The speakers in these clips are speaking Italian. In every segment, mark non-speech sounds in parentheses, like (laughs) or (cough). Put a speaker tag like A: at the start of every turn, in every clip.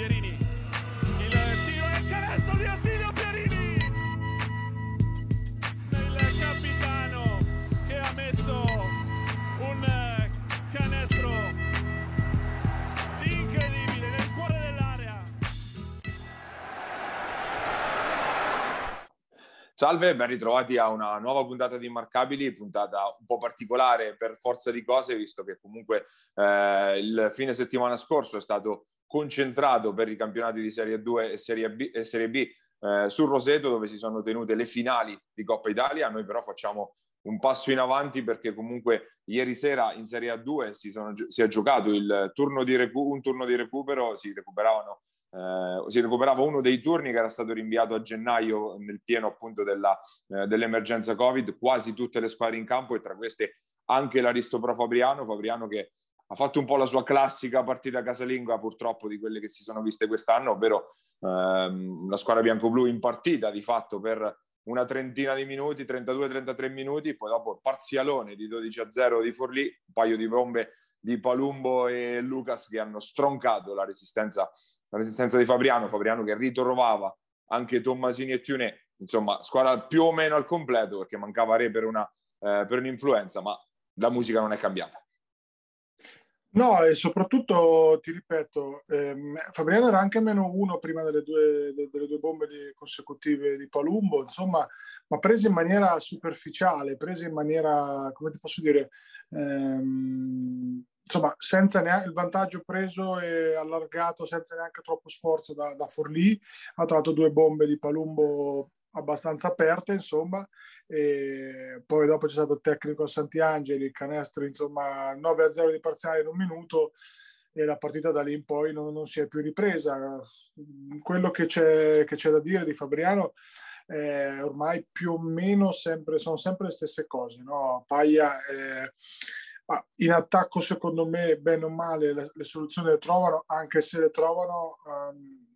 A: Pierini.
B: Salve, ben ritrovati a una nuova puntata di Immarcabili, puntata un po' particolare per forza di cose, visto che comunque eh, il fine settimana scorso è stato concentrato per i campionati di Serie 2 e Serie B, e Serie B eh, sul Roseto, dove si sono tenute le finali di Coppa Italia. Noi però facciamo un passo in avanti perché comunque ieri sera in Serie A2 si, sono, si è giocato il turno di recu- un turno di recupero, si recuperavano eh, si recuperava uno dei turni che era stato rinviato a gennaio nel pieno appunto della, eh, dell'emergenza Covid, quasi tutte le squadre in campo e tra queste anche l'Aristopro Fabriano, Fabriano che ha fatto un po' la sua classica partita casalinga purtroppo di quelle che si sono viste quest'anno, ovvero ehm, la squadra bianco-blu in partita di fatto per una trentina di minuti, 32-33 minuti, poi dopo parzialone di 12 a 0 di Forlì, un paio di bombe di Palumbo e Lucas che hanno stroncato la resistenza la resistenza di Fabriano, Fabriano che ritrovava anche Tommasini e Tiunè, insomma, squadra più o meno al completo perché mancava Re per, una, eh, per un'influenza, ma la musica non è cambiata.
C: No, e soprattutto ti ripeto, ehm, Fabriano era anche meno uno prima delle due, delle due bombe di, consecutive di Palumbo, insomma, ma prese in maniera superficiale, prese in maniera, come ti posso dire, ehm, insomma, senza neanche il vantaggio preso e allargato senza neanche troppo sforzo da, da Forlì, ha trovato due bombe di Palumbo abbastanza aperte, insomma, e poi dopo c'è stato il tecnico a Santiangeli, canestro, insomma, 9 a 0 di parziale in un minuto e la partita da lì in poi non, non si è più ripresa. Quello che c'è, che c'è da dire di Fabriano eh, ormai più o meno sempre, sono sempre le stesse cose, no? Paia... Eh, in attacco, secondo me, bene o male, le, le, soluzioni le trovano, anche se le trovano um,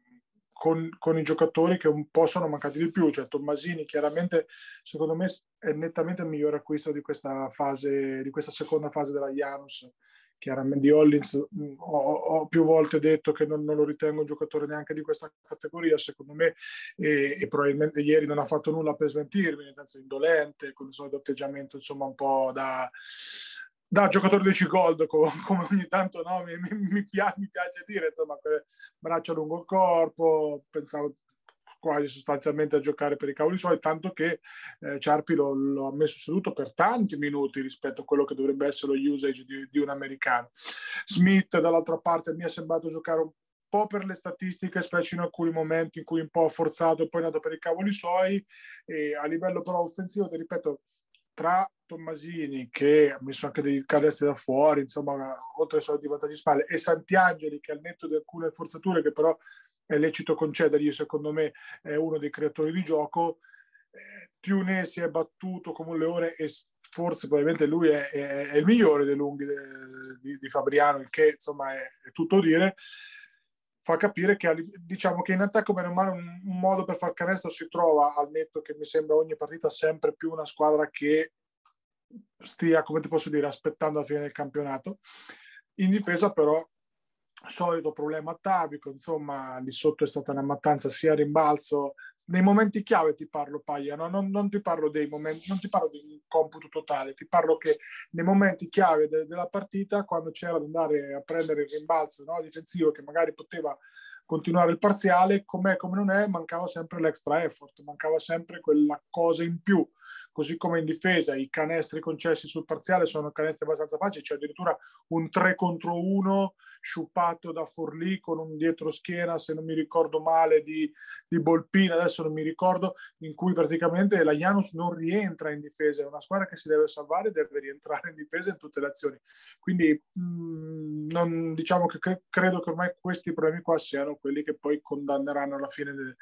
C: con, con, i giocatori che un po' sono mancati di più. Cioè, Tommasini, chiaramente, secondo me, è nettamente il migliore acquisto di questa fase, di questa seconda fase della Janus. Chiaramente di Hollins ho, ho, più volte detto che non, non, lo ritengo un giocatore neanche di questa categoria, secondo me, e, e, probabilmente ieri non ha fatto nulla per smentirmi, nel senso indolente, con il solito atteggiamento, insomma, un po' da da giocatore di C-Gold, come, ogni tanto no, mi, mi, mi, piace, mi, piace, dire, insomma, braccia lungo il corpo, pensavo quasi sostanzialmente a giocare per i cavoli suoi, tanto che eh, Ciarpi lo, lo, ha messo seduto per tanti minuti rispetto a quello che dovrebbe essere lo usage di, di un americano. Smith, dall'altra parte, mi è sembrato giocare un po' per le statistiche, specie in alcuni momenti in cui un po' forzato e poi è andato per i cavoli suoi, e a livello però offensivo, ti ripeto, tra Tommasini che ha messo anche dei canestri da fuori, insomma, oltre ai soliti vantaggi spalle, e Santiangeli che al netto di alcune forzature che però è lecito concedergli, secondo me è uno dei creatori di gioco. Eh, Tiune si è battuto come un leone e forse probabilmente lui è, è, è il migliore dei lunghi de, di, di, Fabriano, il che insomma è, è tutto dire fa capire che diciamo che in attacco meno male un, un, modo per far canestro si trova al netto che mi sembra ogni partita sempre più una squadra che stia, come ti posso dire, aspettando la fine del campionato. In difesa però solito problema atavico, insomma, lì sotto è stata una mattanza sia a rimbalzo. Nei momenti chiave ti parlo, Paglia, no? non, non, ti parlo dei momenti, non ti parlo di computo totale, ti parlo che nei momenti chiave de- della partita, quando c'era da andare a prendere il rimbalzo no? difensivo che magari poteva continuare il parziale, com'è come non è, mancava sempre l'extra effort, mancava sempre quella cosa in più così come in difesa i canestri concessi sul parziale sono canestri abbastanza facili, c'è addirittura un 3 contro 1 sciupato da Forlì con un dietro schiena, se non mi ricordo male, di, di Bolpina, adesso non mi ricordo, in cui praticamente la Janus non rientra in difesa, è una squadra che si deve salvare deve rientrare in difesa in tutte le azioni. Quindi mh, mm, non, diciamo che credo che ormai questi problemi qua siano quelli che poi condanneranno alla fine de,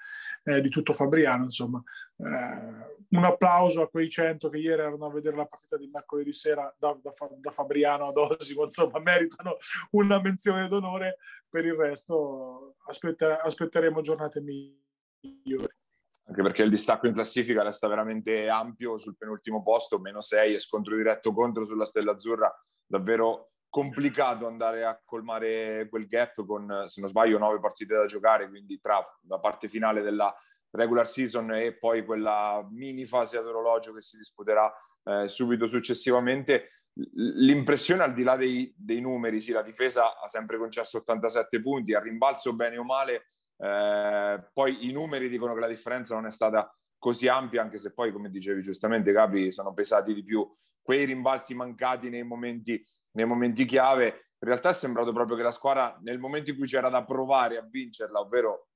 C: eh, di tutto Fabriano, insomma. Eh, un applauso a quei 100 che ieri erano a vedere la partita di mercoledì sera da, da, da Fabriano ad Osimo, insomma, meritano una menzione d'onore. Per il resto aspetta, aspetteremo giornate migliori.
B: Anche perché il distacco in classifica resta veramente ampio sul penultimo posto, meno 6 e scontro diretto contro sulla Stella Azzurra, davvero complicato andare a colmare quel gap con, se non sbaglio, nove partite da giocare, quindi tra la parte finale della regular season e poi quella mini fase ad orologio che si disputerà eh, subito successivamente. L'impressione al di là dei, dei, numeri, sì, la difesa ha sempre concesso 87 punti, a rimbalzo bene o male, eh, poi i numeri dicono che la differenza non è stata così ampia, anche se poi, come dicevi giustamente, Capi, sono pesati di più quei rimbalzi mancati nei momenti nei momenti chiave. In realtà è sembrato proprio che la squadra, nel momento in cui c'era da provare a vincerla, ovvero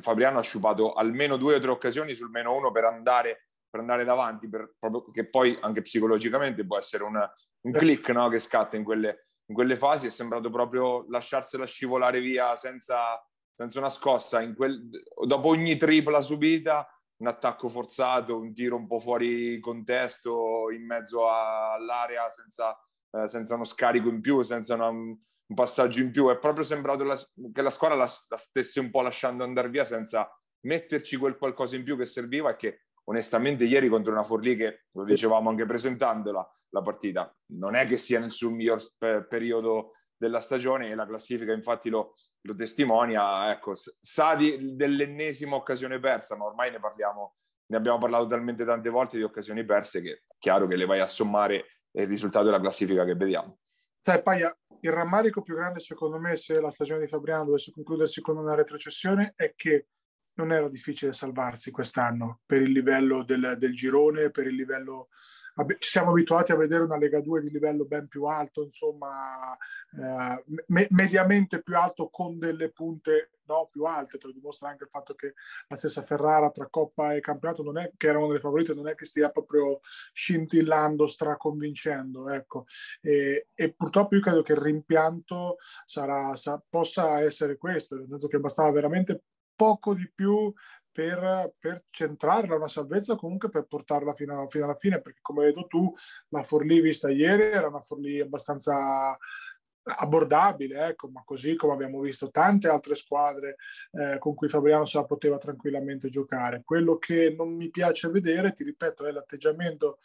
B: Fabriano ha sciupato almeno due o tre occasioni sul meno uno per andare, per andare davanti, per, proprio, che poi anche psicologicamente può essere una, un click no, che scatta in quelle, in quelle fasi. È sembrato proprio lasciarsela scivolare via senza, senza una scossa. Quel, dopo ogni tripla subita, un attacco forzato, un tiro un po' fuori contesto in mezzo all'area senza eh, senza uno scarico in più, senza una, un passaggio in più. È proprio sembrato la, che la squadra la, la, stesse un po' lasciando andare via senza metterci quel qualcosa in più che serviva e che onestamente ieri contro una Forlì che, lo dicevamo anche presentandola, la partita, non è che sia nel suo miglior periodo della stagione e la classifica infatti lo, lo testimonia, ecco, sa di, dell'ennesima occasione persa, ma ormai ne parliamo, ne abbiamo parlato talmente tante volte di occasioni perse che è chiaro che le vai a sommare il risultato della classifica che vediamo.
C: Sai, Paia, il rammarico più grande secondo me se la stagione di Fabriano dovesse concludersi con una retrocessione è che non era difficile salvarsi quest'anno per il livello del, del girone, per il livello ci siamo abituati a vedere una Lega 2 di livello ben più alto, insomma, eh, me- mediamente più alto con delle punte no, più alte. Te lo dimostra anche il fatto che la stessa Ferrara tra Coppa e campionato, non è, che era una delle favorite, non è che stia proprio scintillando, straconvincendo. Ecco. E, e purtroppo io credo che il rimpianto sarà, sa, possa essere questo, nel senso che bastava veramente poco di più per, per centrarla una salvezza comunque per portarla fino, fino alla fine perché come vedo tu la Forlì vista ieri era una Forlì abbastanza abbordabile, ecco, ma così come abbiamo visto tante altre squadre eh, con cui Fabriano se la poteva tranquillamente giocare. Quello che non mi piace vedere, ti ripeto, è l'atteggiamento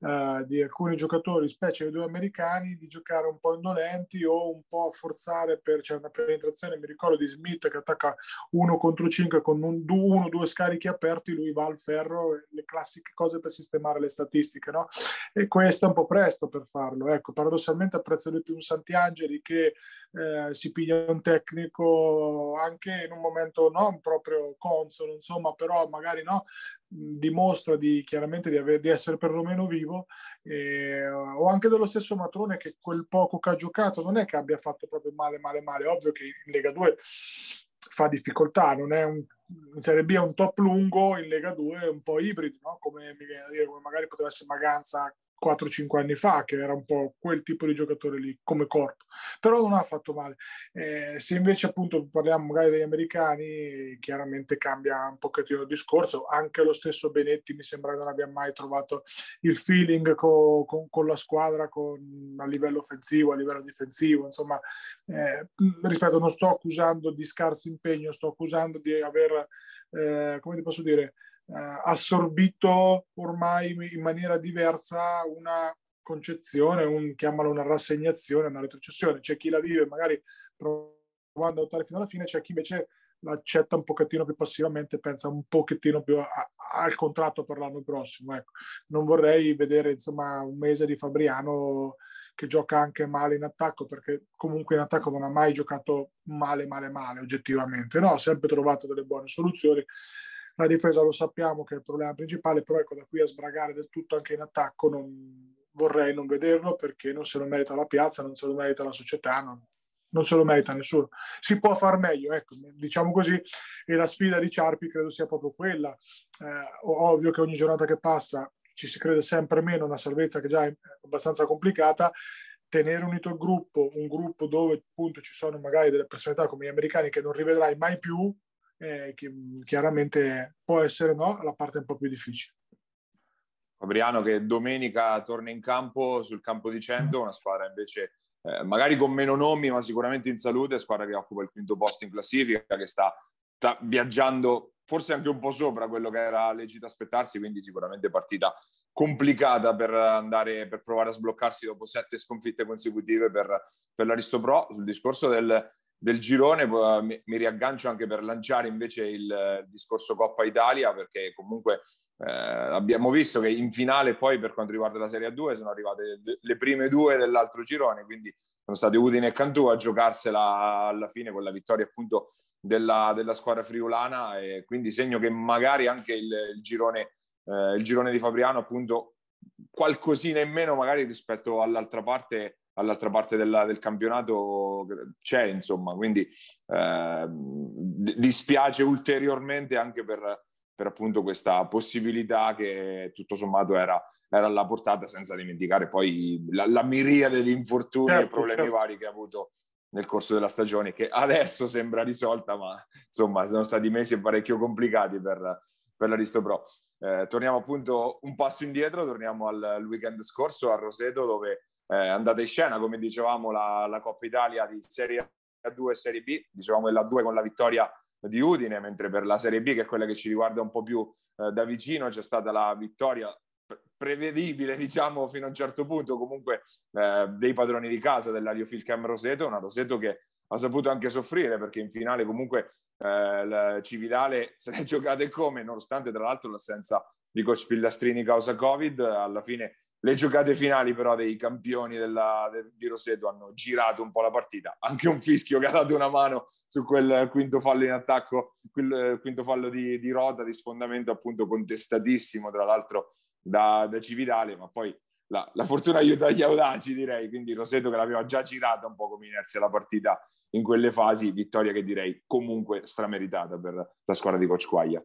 C: uh, di alcuni giocatori, specie i due americani, di giocare un po' indolenti o un po' a forzare per c'è una penetrazione. Mi ricordo di Smith che attacca uno contro cinque con un, uno o due scarichi aperti, lui va al ferro, le classiche cose per sistemare le statistiche, no? E questo è un po' presto per farlo. Ecco, paradossalmente apprezzo di più un Santiangeli che eh, si piglia un tecnico anche in un momento non proprio consono, insomma, però magari no, dimostra di, chiaramente di, aver, di, essere perlomeno vivo, eh, o anche dello stesso Matrone che quel poco che ha giocato non è che abbia fatto proprio male, male, male, ovvio che in Lega 2 fa difficoltà, non è un, in Serie B è un top lungo, in Lega 2 è un po' ibrido, no? come, come magari poteva essere Maganza 4-5 anni fa, che era un po' quel tipo di giocatore lì come corpo, però non ha fatto male. Eh, se invece appunto parliamo magari degli americani, chiaramente cambia un pochettino il discorso, anche lo stesso Benetti mi sembra che non abbia mai trovato il feeling co, con, con, la squadra con, a livello offensivo, a livello difensivo, insomma, eh, ripeto, non sto accusando di scarso impegno, sto accusando di aver, eh, come ti posso dire, assorbito ormai in maniera diversa una concezione, un, chiamalo una rassegnazione, una retrocessione. C'è chi la vive magari provando a lottare fino alla fine, c'è chi invece l'accetta un pochettino più passivamente, pensa un pochettino più a, a, al contratto per l'anno prossimo. Ecco. Non vorrei vedere insomma un mese di Fabriano che gioca anche male in attacco, perché comunque in attacco non ha mai giocato male, male, male oggettivamente, no? ha sempre trovato delle buone soluzioni la difesa lo sappiamo che è il problema principale, però ecco da qui a sbragare del tutto anche in attacco non, vorrei non vederlo perché non se lo merita la piazza, non se lo merita la società, non, non se lo merita nessuno. Si può far meglio, ecco, diciamo così, e la sfida di Ciarpi credo sia proprio quella. Eh, ovvio che ogni giornata che passa ci si crede sempre meno, una salvezza che già è abbastanza complicata, tenere unito il gruppo, un gruppo dove appunto ci sono magari delle personalità come gli americani che non rivedrai mai più, eh, che chiaramente può essere no, la parte un po' più difficile.
B: Fabriano che domenica torna in campo sul campo di Cento, una squadra invece eh, magari con meno nomi ma sicuramente in salute, squadra che occupa il quinto posto in classifica, che sta, sta viaggiando forse anche un po' sopra quello che era legito aspettarsi, quindi sicuramente partita complicata per andare per provare a sbloccarsi dopo sette sconfitte consecutive per, per l'Aristo Pro. Sul discorso del, del girone mi, mi, riaggancio anche per lanciare invece il, il discorso Coppa Italia perché comunque eh, abbiamo visto che in finale poi per quanto riguarda la Serie A2 sono arrivate le prime due dell'altro girone, quindi sono stati Udine e Cantù a giocarsela alla fine con la vittoria appunto della, della squadra friulana e quindi segno che magari anche il, il, girone, eh, il girone di Fabriano appunto qualcosina in meno magari rispetto all'altra parte all'altra parte della, del campionato c'è insomma quindi eh, dispiace ulteriormente anche per, per appunto questa possibilità che tutto sommato era, era alla portata senza dimenticare poi la, la miriade di infortuni certo, e problemi certo. vari che ha avuto nel corso della stagione che adesso sembra risolta ma insomma sono stati mesi parecchio complicati per, per l'Aristo Pro. Eh, torniamo appunto un passo indietro, torniamo al, al weekend scorso a Roseto dove è andata in scena come dicevamo la, la Coppa Italia di Serie A2 e Serie B, dicevamo della 2 con la vittoria di Udine, mentre per la Serie B, che è quella che ci riguarda un po' più eh, da vicino, c'è stata la vittoria prevedibile, (laughs) diciamo, fino a un certo punto, comunque eh, dei padroni di casa dell'Ario Filcam Roseto, una Roseto che ha saputo anche soffrire perché in finale comunque eh, Cividale (laughs) se l'è giocata come, nonostante tra l'altro l'assenza di coach Pillastrini causa Covid, alla fine le giocate finali però dei campioni della, de, di Roseto hanno girato un po' la partita. Anche un fischio che ha dato una mano su quel quinto fallo in attacco, quel quinto fallo di, di Rota, di sfondamento appunto contestatissimo, tra l'altro da, da Cividale, ma poi la, la, fortuna aiuta gli audaci direi, quindi Roseto che l'aveva già girata un po' come inerzia la partita in quelle fasi, vittoria che direi comunque strameritata per la squadra di Coach Quaglia.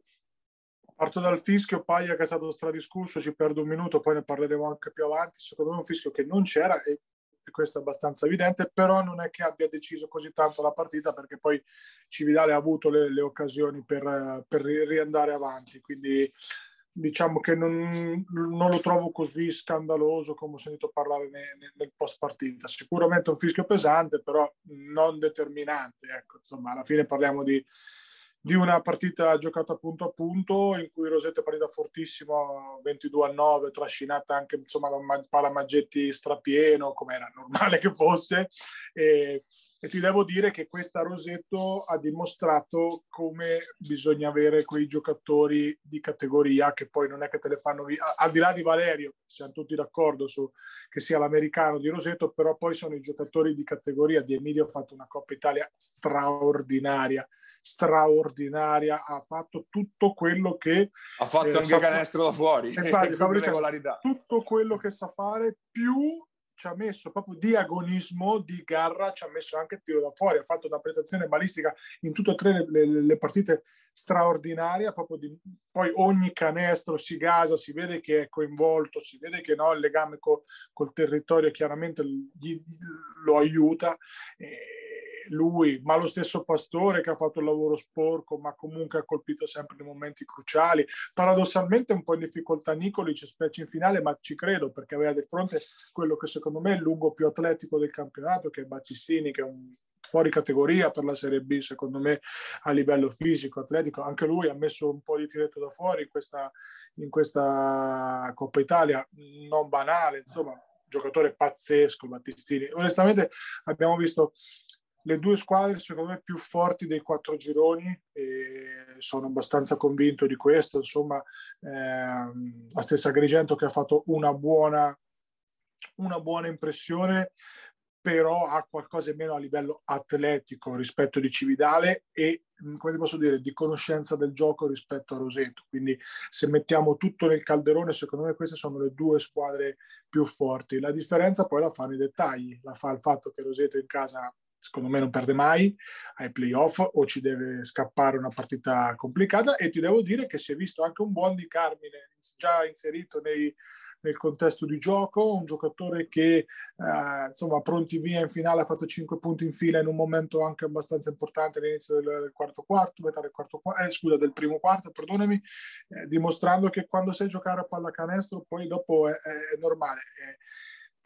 C: Parto dal fischio, Paia che è stato stradiscusso, ci perdo un minuto, poi ne parleremo anche più avanti. Secondo me è un fischio che non c'era e, e, questo è abbastanza evidente, però non è che abbia deciso così tanto la partita perché poi Cividale ha avuto le, le occasioni per, per, riandare avanti. Quindi diciamo che non, non, lo trovo così scandaloso come ho sentito parlare nel, nel post partita. Sicuramente un fischio pesante, però non determinante. Ecco, insomma, alla fine parliamo di di una partita giocata punto a punto in cui Rosetta è partita fortissimo 22 a 9 trascinata anche insomma da un palamaggetti strapieno come era normale che fosse. E, e, ti devo dire che questa Rosetto ha dimostrato come bisogna avere quei giocatori di categoria che poi non è che te le fanno via al di là di Valerio siamo tutti d'accordo su che sia l'americano di Rosetto però poi sono i giocatori di categoria. Di Emilio ha fatto una Coppa Italia straordinaria straordinaria, ha fatto tutto quello che...
B: Ha fatto eh, anche canestro da fuori. (laughs)
C: Infatti, dicendo, tutto quello che sa fare, più ci ha messo proprio di agonismo, di garra, ci ha messo anche tiro da fuori, ha fatto una prestazione balistica in tutte e tre le, le, le partite straordinaria, proprio di, poi ogni canestro si gasa, si vede che è coinvolto, si vede che no, il legame co, col territorio chiaramente gli, lo aiuta. E, lui, ma lo stesso Pastore che ha fatto il lavoro sporco, ma comunque ha colpito sempre nei momenti cruciali. Paradossalmente un po' in difficoltà Nicolic, specie in finale, ma ci credo perché aveva di fronte quello che secondo me è il lungo più atletico del campionato, che è Battistini, che è un fuori categoria per la Serie B, secondo me, a livello fisico, atletico. Anche lui ha messo un po' di tiretto da fuori in questa, in questa Coppa Italia, non banale, insomma, giocatore pazzesco Battistini. Onestamente abbiamo visto le due squadre secondo me più forti dei quattro gironi e sono abbastanza convinto di questo insomma ehm, la stessa Agrigento che ha fatto una buona una buona impressione però ha qualcosa in meno a livello atletico rispetto di Cividale e, come ti posso dire, di conoscenza del gioco rispetto a Roseto. Quindi se mettiamo tutto nel calderone, secondo me queste sono le due squadre più forti. La differenza poi la fanno i dettagli, la fa il fatto che Roseto in casa secondo me non perde mai ai playoff o ci deve scappare una partita complicata e ti devo dire che si è visto anche un buon di Carmine già inserito nei, nel contesto di gioco, un giocatore che eh, insomma pronti via in finale ha fatto 5 punti in fila in un momento anche abbastanza importante all'inizio del, del quarto quarto, metà del quarto eh, scusa, del primo quarto, perdonami, eh, dimostrando che quando sai giocare a pallacanestro poi dopo è, è, è normale. Eh,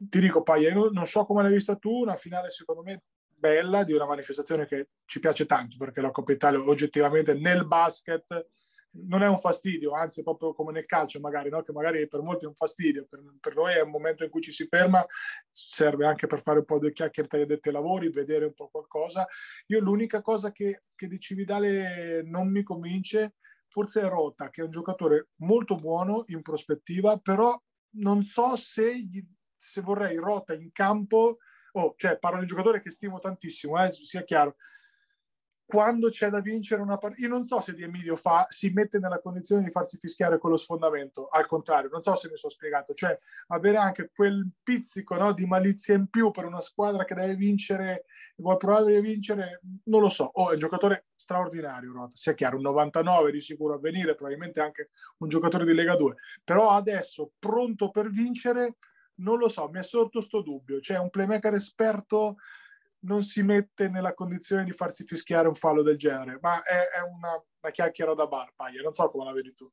C: ti dico Paia, non so come l'hai vista tu, una finale secondo me bella di una manifestazione che ci piace tanto perché la Coppa Italia oggettivamente nel basket non è un fastidio, anzi proprio come nel calcio magari, no? che magari per molti è un fastidio, per, per, noi è un momento in cui ci si ferma, serve anche per fare un po' di chiacchiere tra i lavori, vedere un po' qualcosa. Io l'unica cosa che, che di Cividale non mi convince, forse è Rota, che è un giocatore molto buono in prospettiva, però non so se, gli, se vorrei Rota in campo, oh, cioè parlo di un giocatore che stimo tantissimo, eh, sia chiaro, quando c'è da vincere una partita, io non so se Di Emidio fa, si mette nella condizione di farsi fischiare con lo sfondamento, al contrario, non so se mi sono spiegato, cioè avere anche quel pizzico no, di malizia in più per una squadra che deve vincere, vuole provare a vincere, non lo so, oh, è un giocatore straordinario, Rota, sia chiaro, un 99 di sicuro a venire, probabilmente anche un giocatore di Lega 2, però adesso pronto per vincere, non lo so, mi è sorto sto dubbio, cioè un playmaker esperto non si mette nella condizione di farsi fischiare un fallo del genere, ma è, è una, una, chiacchiera da bar, Paglia, non so come la vedi tu.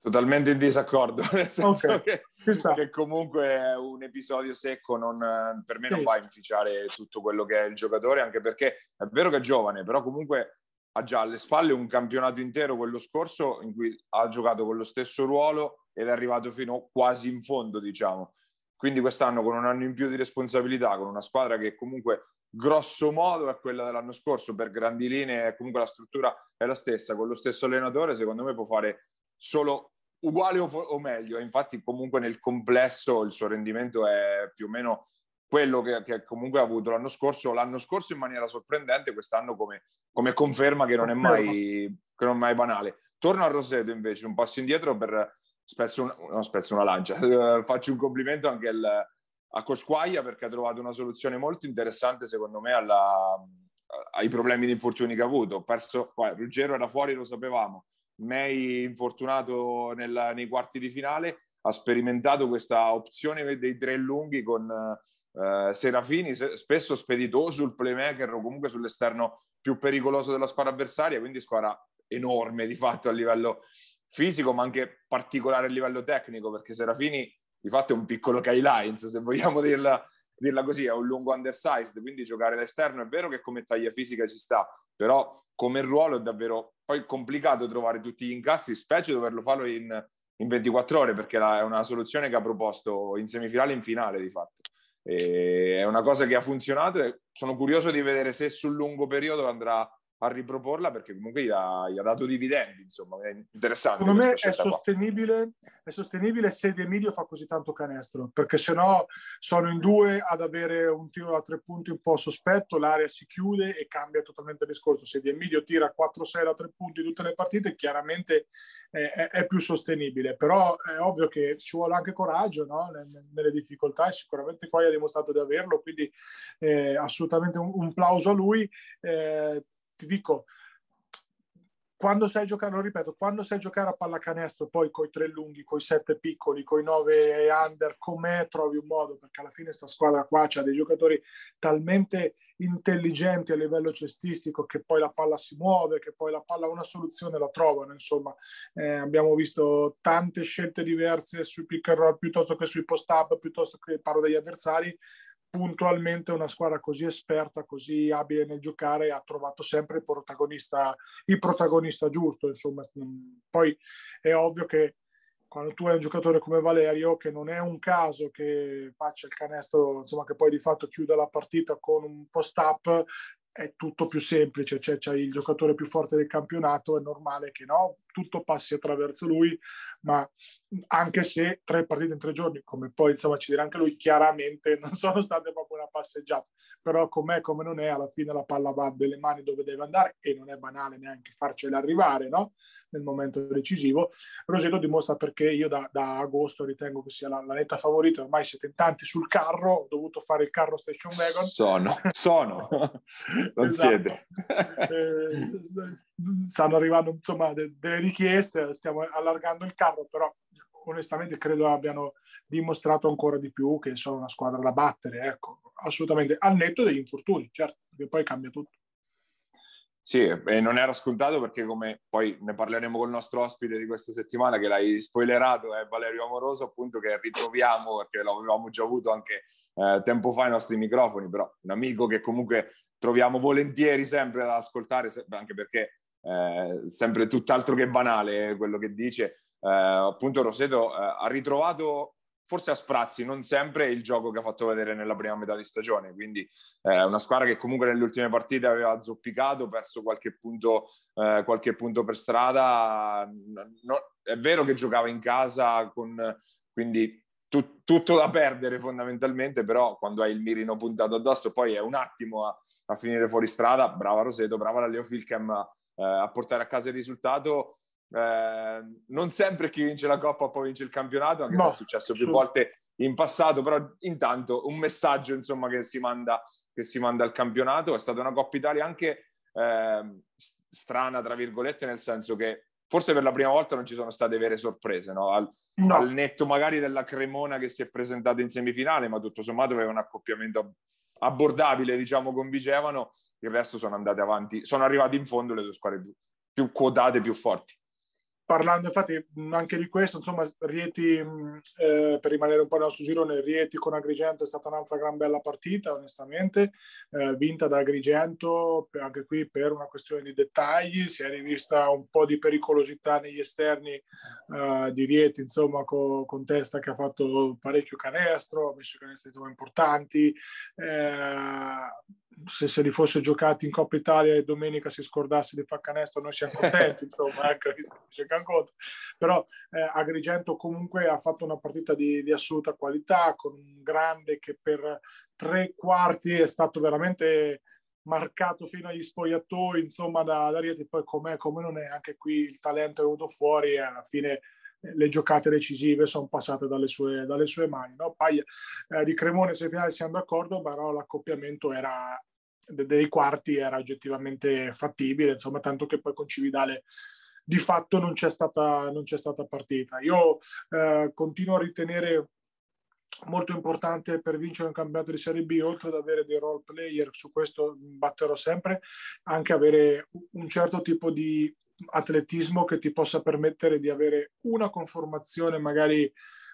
B: Totalmente in disaccordo, (laughs) nel senso okay. che, che, comunque è un episodio secco non, per me non sì. va a inficiare tutto quello che è il giocatore, anche perché è vero che è giovane, però comunque ha già alle spalle un campionato intero quello scorso in cui ha giocato con lo stesso ruolo ed è arrivato fino quasi in fondo, diciamo. Quindi quest'anno con un anno in più di responsabilità, con una squadra che comunque grosso modo è quella dell'anno scorso, per grandi linee comunque la struttura è la stessa, con lo stesso allenatore secondo me può fare solo uguale o, o meglio, infatti comunque nel complesso il suo rendimento è più o meno quello che, che, comunque ha avuto l'anno scorso, l'anno scorso in maniera sorprendente, quest'anno come, come conferma che non, è mai, che non è mai banale. Torno a Roseto invece, un passo indietro per spezzo, un, no, spezzo una lancia, (laughs) faccio un complimento anche al, a Cosquaia perché ha trovato una soluzione molto interessante secondo me alla, ai problemi di infortuni che ha avuto. Perso, poi, Ruggero era fuori, lo sapevamo, May infortunato nel, nei quarti di finale, ha sperimentato questa opzione dei tre lunghi con eh, Serafini, spesso spedito sul playmaker o comunque sull'esterno più pericoloso della squadra avversaria, quindi squadra enorme di fatto a livello fisico, ma anche particolare a livello tecnico, perché Serafini di fatto è un piccolo Kai Lines, se vogliamo dirla, dirla così, è un lungo undersized, quindi giocare da esterno è vero che come taglia fisica ci sta, però come ruolo è davvero poi complicato trovare tutti gli incastri, specie doverlo farlo in, in 24 ore, perché è una soluzione che ha proposto in semifinale e in finale di fatto. E è una cosa che ha funzionato e sono curioso di vedere se sul lungo periodo andrà a riproporla perché comunque gli ha, gli ha, dato dividendi, insomma, è interessante.
C: Secondo me è sostenibile, è sostenibile, se De Emilio fa così tanto canestro, perché se no sono in due ad avere un tiro da tre punti un po' sospetto, l'area si chiude e cambia totalmente il discorso. Se De Emilio tira 4-6 da tre punti tutte le partite, chiaramente è, è, più sostenibile, però è ovvio che ci vuole anche coraggio no? nelle difficoltà e sicuramente poi ha dimostrato di averlo, quindi eh, assolutamente un, un, plauso a lui. Eh, ti dico, quando sai giocare, lo ripeto, quando sai giocare a pallacanestro, poi coi tre lunghi, coi sette piccoli, coi nove under, com'è trovi un modo, perché alla fine sta squadra qua ha dei giocatori talmente intelligenti a livello cestistico che poi la palla si muove, che poi la palla una soluzione la trovano, insomma. Eh, abbiamo visto tante scelte diverse sui pick and roll piuttosto che sui post-up, piuttosto che parlo degli avversari, puntualmente una squadra così esperta, così abile nel giocare, ha trovato sempre il protagonista, il protagonista giusto. Insomma, poi è ovvio che quando tu hai un giocatore come Valerio, che non è un caso che faccia il canestro, insomma, che poi di fatto chiuda la partita con un post-up, è tutto più semplice, cioè c'è il giocatore più forte del campionato, è normale che no, tutto passi attraverso lui, ma anche se tre partite in tre giorni, come poi insomma ci dirà anche lui, chiaramente non sono state proprio una passeggiata, però com'è come non è, alla fine la palla va delle mani dove deve andare e non è banale neanche farcela arrivare no? nel momento decisivo. Roseto dimostra perché io da, da agosto ritengo che sia la, la, netta favorita, ormai siete in tanti sul carro, ho dovuto fare il carro station wagon.
B: Sono, sono, (laughs) non esatto. siete.
C: eh, stanno arrivando insomma de- delle richieste, stiamo allargando il carro, però onestamente credo abbiano dimostrato ancora di più che sono una squadra da battere, ecco, assolutamente, al netto degli infortuni, certo, che poi cambia tutto.
B: Sì, e non era scontato perché come poi ne parleremo con il nostro ospite di questa settimana che l'hai spoilerato, è Valerio Amoroso, appunto che ritroviamo perché l'avevamo già avuto anche eh, tempo fa ai nostri microfoni, però un amico che comunque troviamo volentieri sempre ad ascoltare, anche perché eh, sempre tutt'altro che banale quello che dice. Eh, appunto Roseto eh, ha ritrovato forse a sprazzi, non sempre il gioco che ha fatto vedere nella prima metà di stagione. Quindi eh, una squadra che comunque nelle ultime partite aveva zoppicato, perso qualche punto, eh, qualche punto per strada. No, è vero che giocava in casa, con, quindi tu, tutto da perdere fondamentalmente, però quando hai il mirino puntato addosso poi è un attimo a, a finire fuori strada. Brava Roseto, brava la Leo Filchem eh, a portare a casa il risultato eh, non sempre chi vince la Coppa poi vince il campionato, anche no, se è successo più volte in passato, però intanto un messaggio insomma, che, si manda, che si manda al campionato. È stata una Coppa Italia anche eh, strana, tra virgolette, nel senso che forse per la prima volta non ci sono state vere sorprese, no? Al, no. al, netto magari della Cremona che si è presentata in semifinale, ma tutto sommato aveva un accoppiamento abbordabile, diciamo, con Vigevano. Il resto sono andate avanti, sono arrivati in fondo le due squadre più, più quotate, più forti
C: parlando infatti anche di questo, insomma, Rieti, eh, per rimanere un po' nel nostro girone, Rieti con Agrigento è stata un'altra gran bella partita, onestamente, eh, vinta da Agrigento, anche qui per una questione di dettagli, si è rivista un po' di pericolosità negli esterni eh, di Rieti, insomma, co- con Testa che ha fatto parecchio canestro, ha messo canestri insomma, importanti, eh, se se li fosse giocati in Coppa Italia e domenica si scordasse di far canestro noi siamo contenti (laughs) insomma ecco, conto. però eh, Agrigento comunque ha fatto una partita di, di, assoluta qualità con un grande che per tre quarti è stato veramente marcato fino agli spogliatoi insomma da, da Rieti poi com'è come non è anche qui il talento è venuto fuori e alla fine eh, le giocate decisive sono passate dalle sue, dalle sue mani. No? Paglia, eh, di Cremone se finale siamo d'accordo, però l'accoppiamento era, dei quarti era oggettivamente fattibile, insomma, tanto che poi con Cividale di fatto non c'è stata, non c'è stata partita. Io eh, continuo a ritenere molto importante per vincere un campionato di Serie B, oltre ad avere dei role player, su questo batterò sempre, anche avere un certo tipo di atletismo che ti possa permettere di avere una conformazione magari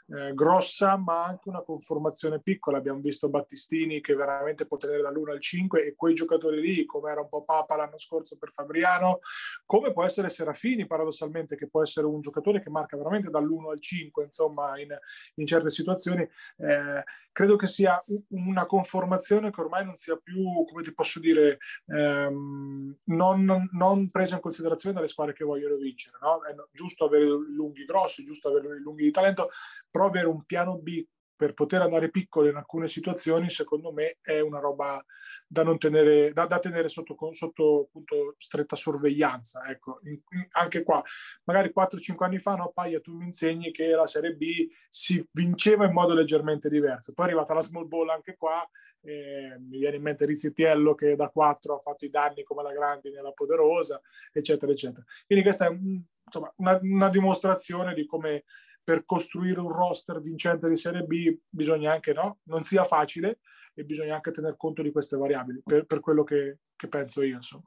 C: eh, grossa ma anche una conformazione piccola. Abbiamo visto Battistini che veramente può tenere dall'1 al 5 e quei giocatori lì, come era un po' Papa l'anno scorso per Fabriano, come può essere Serafini paradossalmente, che può essere un giocatore che marca veramente dall'1 al 5, insomma, in, in certe situazioni. Eh, credo che sia una conformazione che ormai non sia più, come ti posso dire, ehm, non, non, presa in considerazione dalle squadre che vogliono vincere. No? È giusto avere lunghi grossi, giusto avere lunghi di talento, però avere un piano B per poter andare piccolo in alcune situazioni, secondo me è una roba da, non tenere, da, da tenere sotto, sotto appunto, stretta sorveglianza. Ecco, in, in, anche qua, magari 4-5 anni fa, no, Paia, tu mi insegni che la Serie B si vinceva in modo leggermente diverso. Poi è arrivata la small ball anche qua, eh, mi viene in mente Rizzitiello che da 4 ha fatto i danni come la Grandi nella Poderosa, eccetera, eccetera. Quindi questa è insomma, una, una dimostrazione di come per costruire un roster vincente di Serie B bisogna anche, no? Non sia facile e bisogna anche tener conto di queste variabili, per, per quello che, che, penso io, insomma.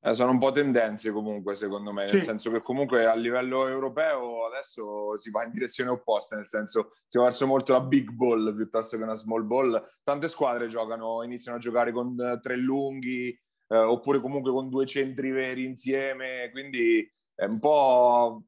B: Eh, sono un po' tendenze comunque, secondo me, nel sì. senso che comunque a livello europeo adesso si va in direzione opposta, nel senso si va verso molto la big ball piuttosto che una small ball. Tante squadre giocano, iniziano a giocare con uh, tre lunghi, eh, oppure comunque con due centri veri insieme, quindi è un po'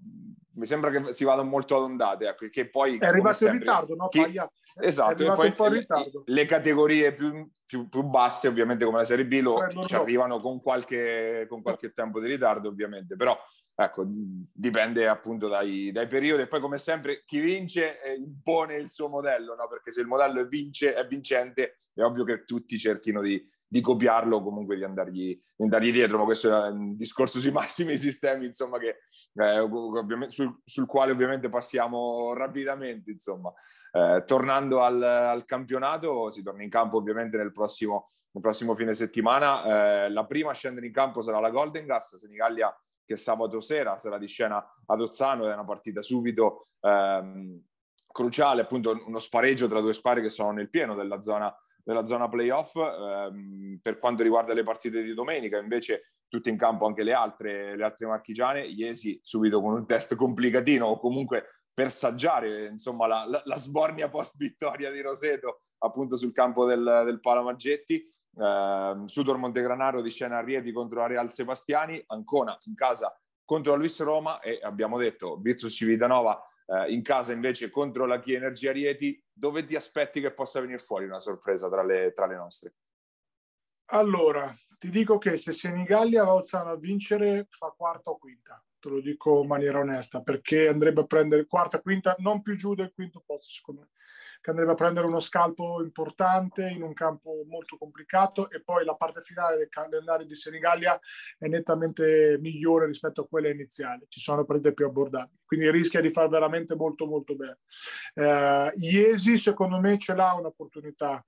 B: mi sembra che si vada molto ad ondate, ecco, che poi...
C: È arrivato sempre, in ritardo, no?
B: Chi, esatto, e poi le, le, categorie più, più, più, basse, ovviamente come la Serie B, lo, ci arrivano con qualche, con qualche tempo di ritardo, ovviamente, però ecco, dipende appunto dai, dai, periodi e poi come sempre chi vince eh, impone il suo modello, no? perché se il modello è, vince, è vincente è ovvio che tutti cerchino di, di copiarlo comunque di andargli, di andargli, dietro, ma questo è un discorso sui (laughs) massimi sistemi, insomma, che, eh, sul, sul, quale ovviamente passiamo rapidamente, insomma. Eh, tornando al, al, campionato, si torna in campo ovviamente nel prossimo, nel prossimo fine settimana. Eh, la prima a scendere in campo sarà la Golden Gas, Senigallia che sabato sera sarà di scena ad Ozzano, è una partita subito ehm, cruciale, appunto uno spareggio tra due squadre che sono nel pieno della zona nella zona playoff. Ehm, per quanto riguarda le partite di domenica, invece, tutte in campo anche le altre, le altre marchigiane. Iesi subito con un test complicatino o comunque per saggiare insomma, la, la, la sbornia post vittoria di Roseto appunto sul campo del, del Palamaggetti. eh, Sudor Montegranaro di Scena Rieti contro la Real Sebastiani, Ancona in casa contro la Luis Roma e abbiamo detto Virtus Civitanova eh, in casa invece contro la Chi Energia Rieti. Dove ti aspetti che possa venire fuori una sorpresa tra le, tra le nostre?
C: Allora, ti dico che se Senigallia va a vincere fa quarta o quinta te lo dico in maniera onesta, perché andrebbe a prendere quarta, quinta, non più giù del quinto posto, secondo me, che andrebbe a prendere uno scalpo importante in un campo molto complicato e poi la parte finale del calendario di Senigallia è nettamente migliore rispetto a quella iniziale, ci sono partite più abbordabili, quindi rischia di far veramente molto molto bene. Eh, Iesi secondo me ce l'ha un'opportunità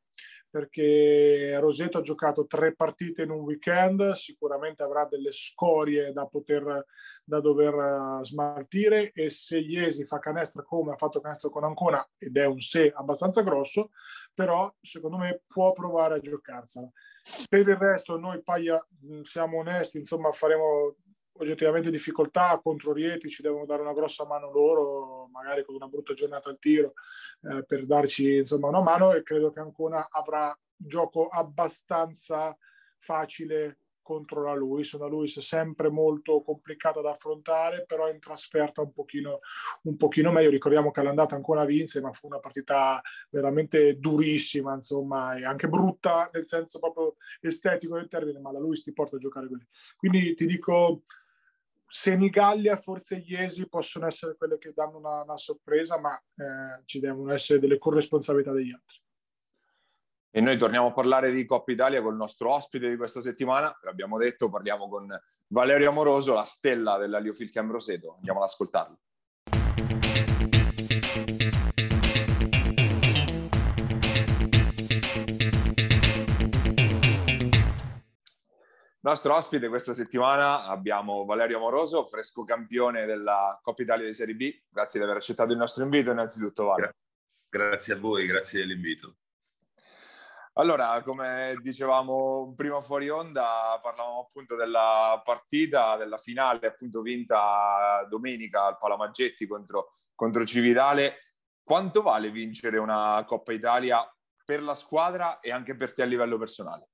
C: perché Roseto ha giocato tre partite in un weekend, sicuramente avrà delle scorie da poter da dover eh, smaltire e se Iesi fa canestro come ha fatto canestro con Ancona ed è un se abbastanza grosso, però secondo me può provare a giocarsela. Per il resto noi Paglia siamo onesti, insomma faremo oggettivamente difficoltà contro Rieti, ci devono dare una grossa mano loro, magari con una brutta giornata al tiro, eh, per darci insomma una mano e credo che Ancona avrà gioco abbastanza facile contro la Luis. Una Luis sempre molto complicata da affrontare, però in trasferta un pochino, un pochino meglio. Ricordiamo che l'andata ancora vinse, ma fu una partita veramente durissima, insomma, e anche brutta nel senso proprio estetico del termine, ma la Luis ti porta a giocare così. Quindi ti dico Senigallia, forse Iesi possono essere quelle che danno una, una sorpresa, ma eh, ci devono essere delle corresponsabilità degli altri.
B: E noi torniamo a parlare di Coppa Italia con il nostro ospite di questa settimana. L'abbiamo detto, parliamo con Valerio Amoroso, la stella della Liofil Cambroseto. Andiamo ad ascoltarlo. Nostro ospite questa settimana abbiamo Valerio Amoroso, fresco campione della Coppa Italia di Serie B. Grazie di aver accettato il nostro invito innanzitutto Valerio.
D: Grazie a voi, grazie dell'invito.
B: Allora, come dicevamo prima fuori onda, parlavamo appunto della partita, della finale appunto vinta domenica al Palamaggetti contro, contro Civitale. Quanto vale vincere una Coppa Italia per la squadra e anche per te a livello personale?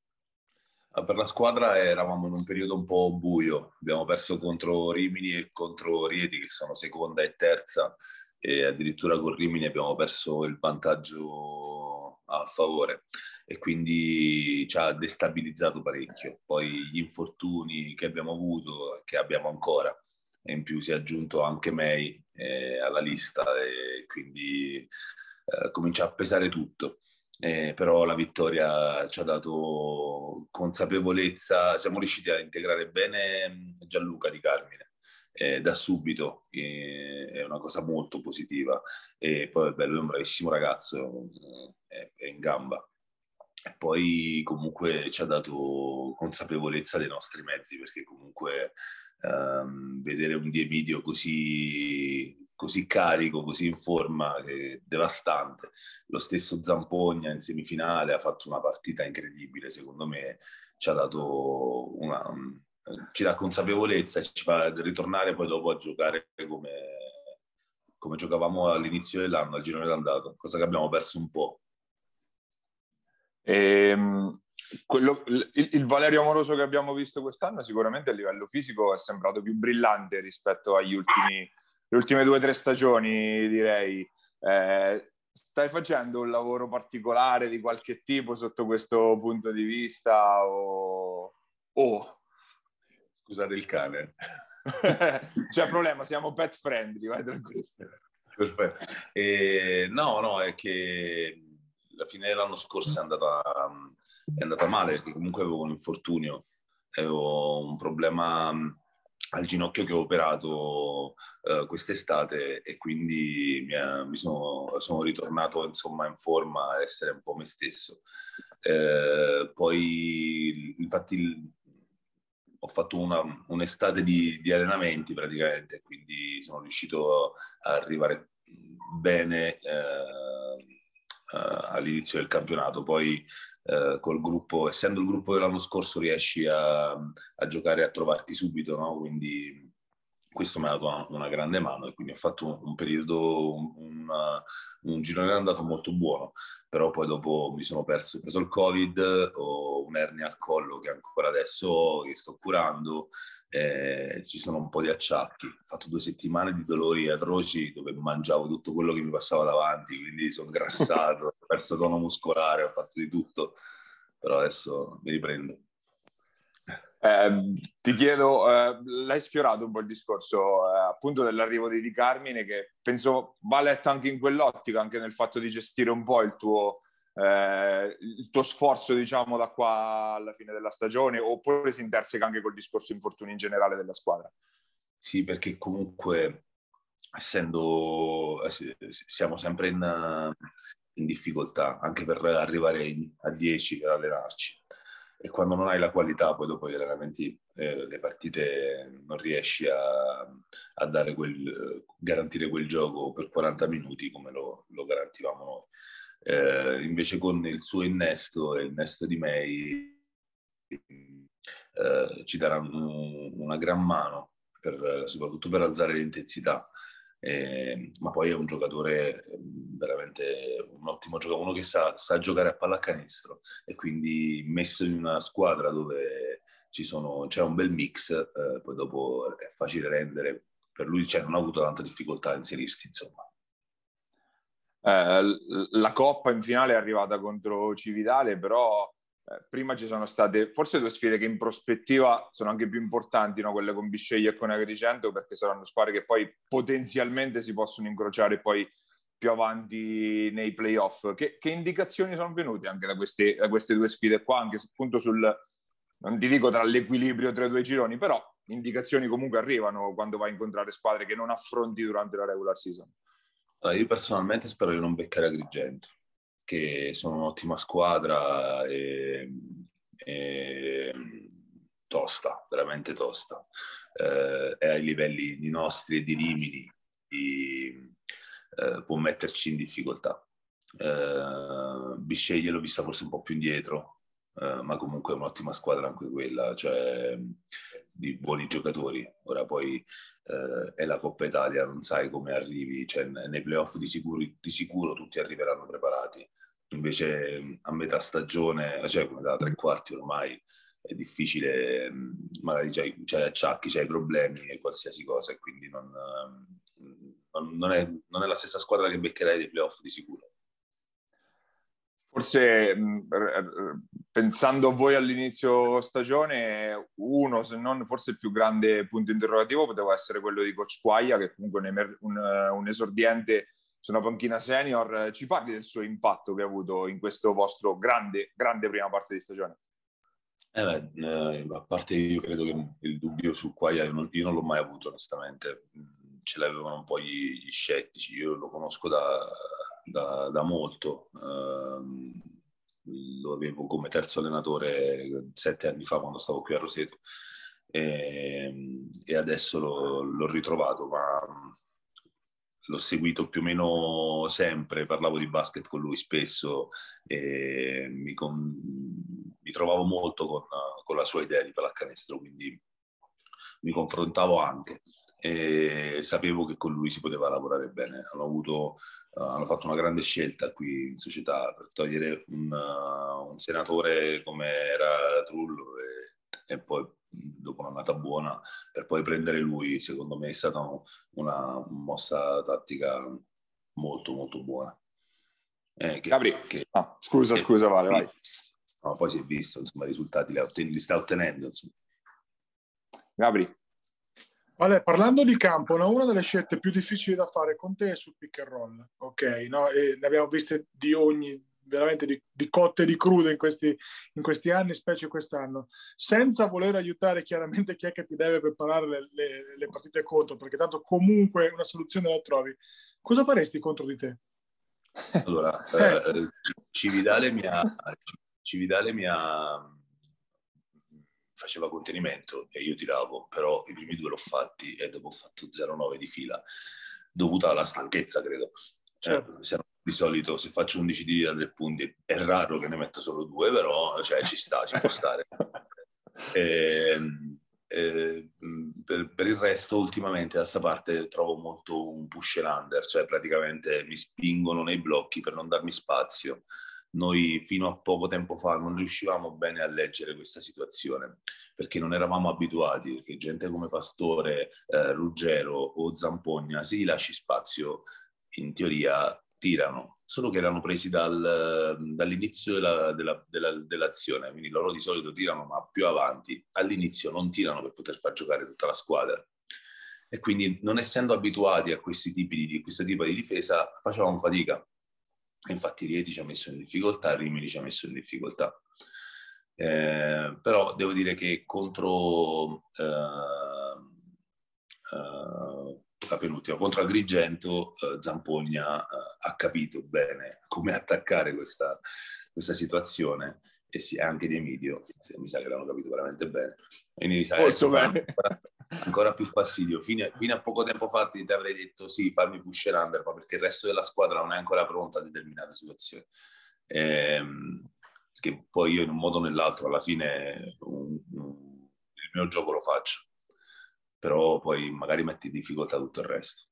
D: Ah, per la squadra eravamo in un periodo un po' buio, abbiamo perso contro Rimini e contro Rieti che sono seconda e terza e addirittura con Rimini abbiamo perso il vantaggio a favore. E quindi ci ha destabilizzato parecchio. Poi gli infortuni che abbiamo avuto, che abbiamo ancora, e in più si è aggiunto anche May eh, alla lista e quindi eh, comincia a pesare tutto eh, però la vittoria ci ha dato consapevolezza, siamo riusciti a integrare bene Gianluca di Carmine. Eh, da subito eh, è una cosa molto positiva e poi vabbè, lui è un bravissimo ragazzo è, è in gamba e poi comunque ci ha dato consapevolezza dei nostri mezzi perché comunque um, vedere un video così così carico, così in forma, che devastante. Lo stesso Zampogna in semifinale ha fatto una partita incredibile, secondo me ci ha dato una, ci dà consapevolezza e ci fa ritornare poi dopo a giocare come, come giocavamo all'inizio dell'anno, al girone d'andata, cosa che abbiamo perso un po'.
B: Ehm, quello, il, il, Valerio Amoroso che abbiamo visto quest'anno sicuramente a livello fisico è sembrato più brillante rispetto agli ultimi le ultime due o tre stagioni, direi. Eh, stai facendo un lavoro particolare di qualche tipo sotto questo punto di vista? O... Oh.
D: Scusate il cane. (laughs)
B: C'è problema, siamo pet friendly, vai tranquillo.
D: Perfetto. Eh, no, no, è che la fine dell'anno scorso è andata, è andata male, perché comunque avevo un infortunio, avevo un problema al ginocchio che ho operato uh, quest'estate e quindi mi, è, mi sono, sono, ritornato insomma in forma a essere un po' me stesso. Eh, poi infatti ho fatto una, un'estate di, di, allenamenti praticamente, quindi sono riuscito a arrivare bene eh, all'inizio del campionato. Poi eh, col gruppo, essendo il gruppo dell'anno scorso, riesci a, a giocare a trovarti subito, no? Quindi questo mi ha dato una, una, grande mano e quindi ho fatto un, un periodo, un, una, un girone è andato molto buono, però poi dopo mi sono perso, ho preso il covid, ho un'ernia al collo che ancora adesso sto curando, eh, ci sono un po' di acciacchi, ho fatto due settimane di dolori atroci dove mangiavo tutto quello che mi passava davanti, quindi sono grassato, (laughs) ho perso tono muscolare, ho fatto di tutto, però adesso mi riprendo.
B: Eh, ti chiedo, eh, l'hai sfiorato un po' il discorso eh, appunto dell'arrivo di Di Carmine, che penso va letto anche in quell'ottica, anche nel fatto di gestire un po' il tuo, eh, il tuo sforzo, diciamo, da qua alla fine della stagione, oppure si interseca anche col discorso infortuni in generale della squadra?
D: Sì, perché comunque, essendo, eh, siamo sempre in, in difficoltà, anche per arrivare a 10 per allenarci e quando non hai la qualità poi dopo gli allenamenti, eh, le partite non riesci a, a quel, garantire quel gioco per 40 minuti come lo, lo garantivamo noi. Eh, invece con il suo innesto e il innesto di May eh, ci daranno una gran mano per, soprattutto per alzare l'intensità eh, ma poi è un giocatore ehm, veramente un ottimo giocatore, uno che sa, sa, giocare a pallacanestro e quindi messo in una squadra dove sono, c'è un bel mix, eh, poi dopo è facile rendere, per lui cioè, non ha avuto tanta difficoltà a inserirsi, insomma.
B: Eh, la Coppa in finale è arrivata contro Cividale, però prima ci sono state forse due sfide che in prospettiva sono anche più importanti, no? quelle con Bisceglie e con Agrigento, perché saranno squadre che poi potenzialmente si possono incrociare poi più avanti nei playoff. Che, che indicazioni sono venute anche da queste, da queste due sfide qua, anche appunto sul, non ti dico tra l'equilibrio tra i due gironi, però indicazioni comunque arrivano quando vai a incontrare squadre che non affronti durante la regular season.
D: Allora, io personalmente spero di non beccare Agrigento che sono un'ottima squadra e, e tosta, veramente tosta. Eh, è ai livelli di nostri e di Rimini, di, eh, può metterci in difficoltà. Eh, Bisceglie l'ho vista forse un po' più indietro, eh, ma comunque è un'ottima squadra anche quella, cioè di buoni giocatori. Ora poi eh, è la Coppa Italia, non sai come arrivi, cioè, nei playoff di sicuro, di sicuro tutti arriveranno preparati. Invece a metà stagione, cioè da tre quarti ormai, è difficile, magari c'hai, c'hai acciacchi, c'hai problemi e qualsiasi cosa, e quindi non, non, è, non è la stessa squadra che beccherai dei playoff di sicuro.
B: Forse pensando a voi all'inizio stagione, uno, se non forse il più grande punto interrogativo, poteva essere quello di Coach Quaglia, che comunque un, un, un esordiente su una panchina senior. Ci parli del suo impatto che ha avuto in questo vostro grande, grande prima parte di stagione?
D: Eh beh, eh, a parte io credo che il dubbio su Quaglia io non, io non l'ho mai avuto onestamente, ce l'avevano un po' gli, gli scettici, io lo conosco da, da, da molto, eh, lo avevo come terzo allenatore sette anni fa quando stavo qui a Roseto. E, e adesso l'ho, l'ho ritrovato, ma l'ho seguito più o meno sempre, parlavo di basket con lui spesso e mi, con, mi trovavo molto con, con, la sua idea di pallacanestro, quindi mi confrontavo anche e sapevo che con lui si poteva lavorare bene. Hanno, avuto, uh, hanno fatto una grande scelta qui in società per togliere un, uh, un senatore come era Trullo e, e poi dopo un'annata buona per poi prendere lui, secondo me è stata una mossa tattica molto molto buona.
B: Eh, che, Gabri, che, ah, scusa, che, scusa, Vale, vai.
D: No, poi si è visto, insomma, i risultati li, li sta ottenendo. Insomma.
B: Gabri.
C: Vale, parlando di campo, una delle scelte più difficili da fare con te è sul pick and roll, ok? No? ne abbiamo viste di ogni veramente di, di, cotte e di crude in questi, in questi, anni, specie quest'anno, senza voler aiutare chiaramente chi è che ti deve preparare le, le, le partite contro, perché tanto comunque una soluzione la trovi. Cosa faresti contro di te?
D: Allora, eh. Eh, Cividale mi ha, Cividale mi ha faceva contenimento e io tiravo, però i primi due l'ho fatti e dopo ho fatto 0,9 di fila, dovuta alla stanchezza, credo. Certo. Eh, di solito se faccio 11 tiri da tre punti è raro che ne metto solo due, però cioè, ci sta, ci può stare. E, (laughs) e, ehm, per, per, il resto ultimamente da questa parte trovo molto un push and under, cioè praticamente mi spingono nei blocchi per non darmi spazio. Noi fino a poco tempo fa non riuscivamo bene a leggere questa situazione perché non eravamo abituati, perché gente come Pastore, eh, Ruggero o Zampogna, se gli lasci spazio, in teoria tirano, solo che erano presi dal, dall'inizio della, della, della, dell'azione, quindi loro di solito tirano ma più avanti, all'inizio non tirano per poter far giocare tutta la squadra. E quindi non essendo abituati a questi tipi di, questo tipo di difesa facevamo fatica. Infatti Rieti ci ha messo in difficoltà, Rimini ci ha messo in difficoltà. Eh, però devo dire che contro eh, eh, la penultima, contro Agrigento, eh, Zampogna eh, ha capito bene come attaccare questa, questa situazione e sì, anche di Emidio, mi sa che l'hanno capito veramente bene. Quindi mi sa che ancora, ancora, più fastidio. Fino, fino, a poco tempo fa ti avrei detto sì, farmi push under, ma perché il resto della squadra non è ancora pronta a determinate situazioni. Ehm, che poi io in un modo o nell'altro alla fine un, un, il mio gioco lo faccio però poi magari metti in difficoltà tutto il resto.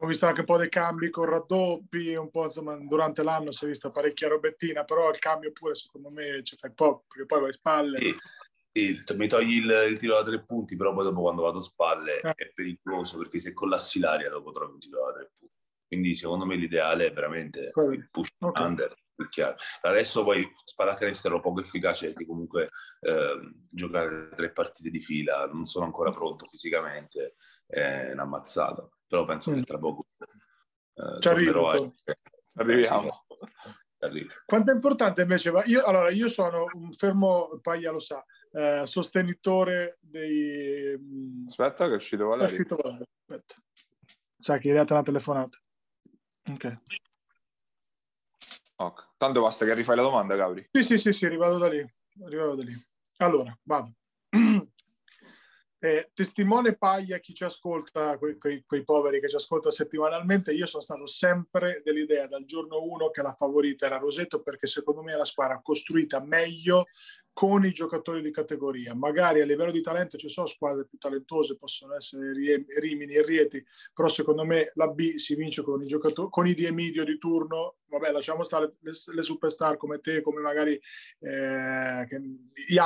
C: Ho visto anche un po' dei cambi con raddoppi, un po' insomma durante l'anno si è vista parecchia robettina, però il cambio pure secondo me ci fai poco, perché poi vai spalle.
D: E, e mi togli il, il, tiro da tre punti, però poi dopo quando vado a spalle eh. è pericoloso perché se collassi l'aria dopo trovi un tiro da tre punti. Quindi secondo me l'ideale è veramente Quello. il push okay. under chiaro. Adesso poi sparacanestro poco efficace perché comunque eh, giocare tre partite di fila non sono ancora pronto fisicamente, è un'ammazzata, però penso mm. che tra poco
C: eh, ci arrivo, a...
B: arriviamo.
C: Quanto è importante invece, io, allora io sono un fermo, Paglia lo sa, eh, sostenitore dei...
B: Mm, Aspetta che è uscito Valerio. È uscito Valerio, aspetta.
C: Sai che è arrivata una telefonata. Ok.
B: Okay. Tanto basta che rifai la domanda, Gabri.
C: Sì, sì, sì, sì, arrivato da lì. Arrivato da lì. Allora, vado. (clears throat) Eh, testimone paglia chi ci ascolta, quei, quei, quei, poveri che ci ascolta settimanalmente, io sono stato sempre dell'idea dal giorno uno che la favorita era Rosetto perché secondo me è la squadra costruita meglio con i giocatori di categoria. Magari a livello di talento ci sono squadre più talentose, possono essere Rimini e Rieti, però secondo me la B si vince con i giocatori, con i di Emidio di turno. Vabbè, lasciamo stare le, le superstar come te, come magari eh, che,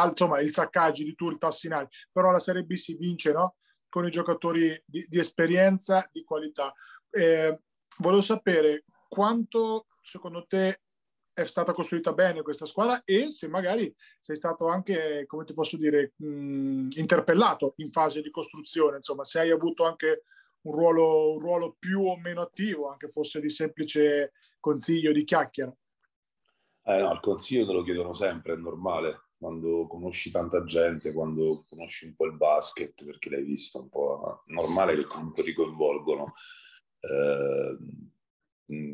C: insomma, il Saccaggi di turno, il Tassinari, però la Serie B si vince no? con i giocatori di, di esperienza, di qualità. Eh, volevo sapere quanto secondo te è stata costruita bene questa squadra e se magari sei stato anche, come ti posso dire, mh, interpellato in fase di costruzione, insomma, se hai avuto anche un ruolo, un ruolo più o meno attivo, anche fosse di semplice consiglio, di chiacchiera.
D: Eh no, il consiglio te lo chiedono sempre, è normale, quando conosci tanta gente, quando conosci un po' il basket, perché l'hai visto un po', è normale che comunque ti coinvolgono. Eh,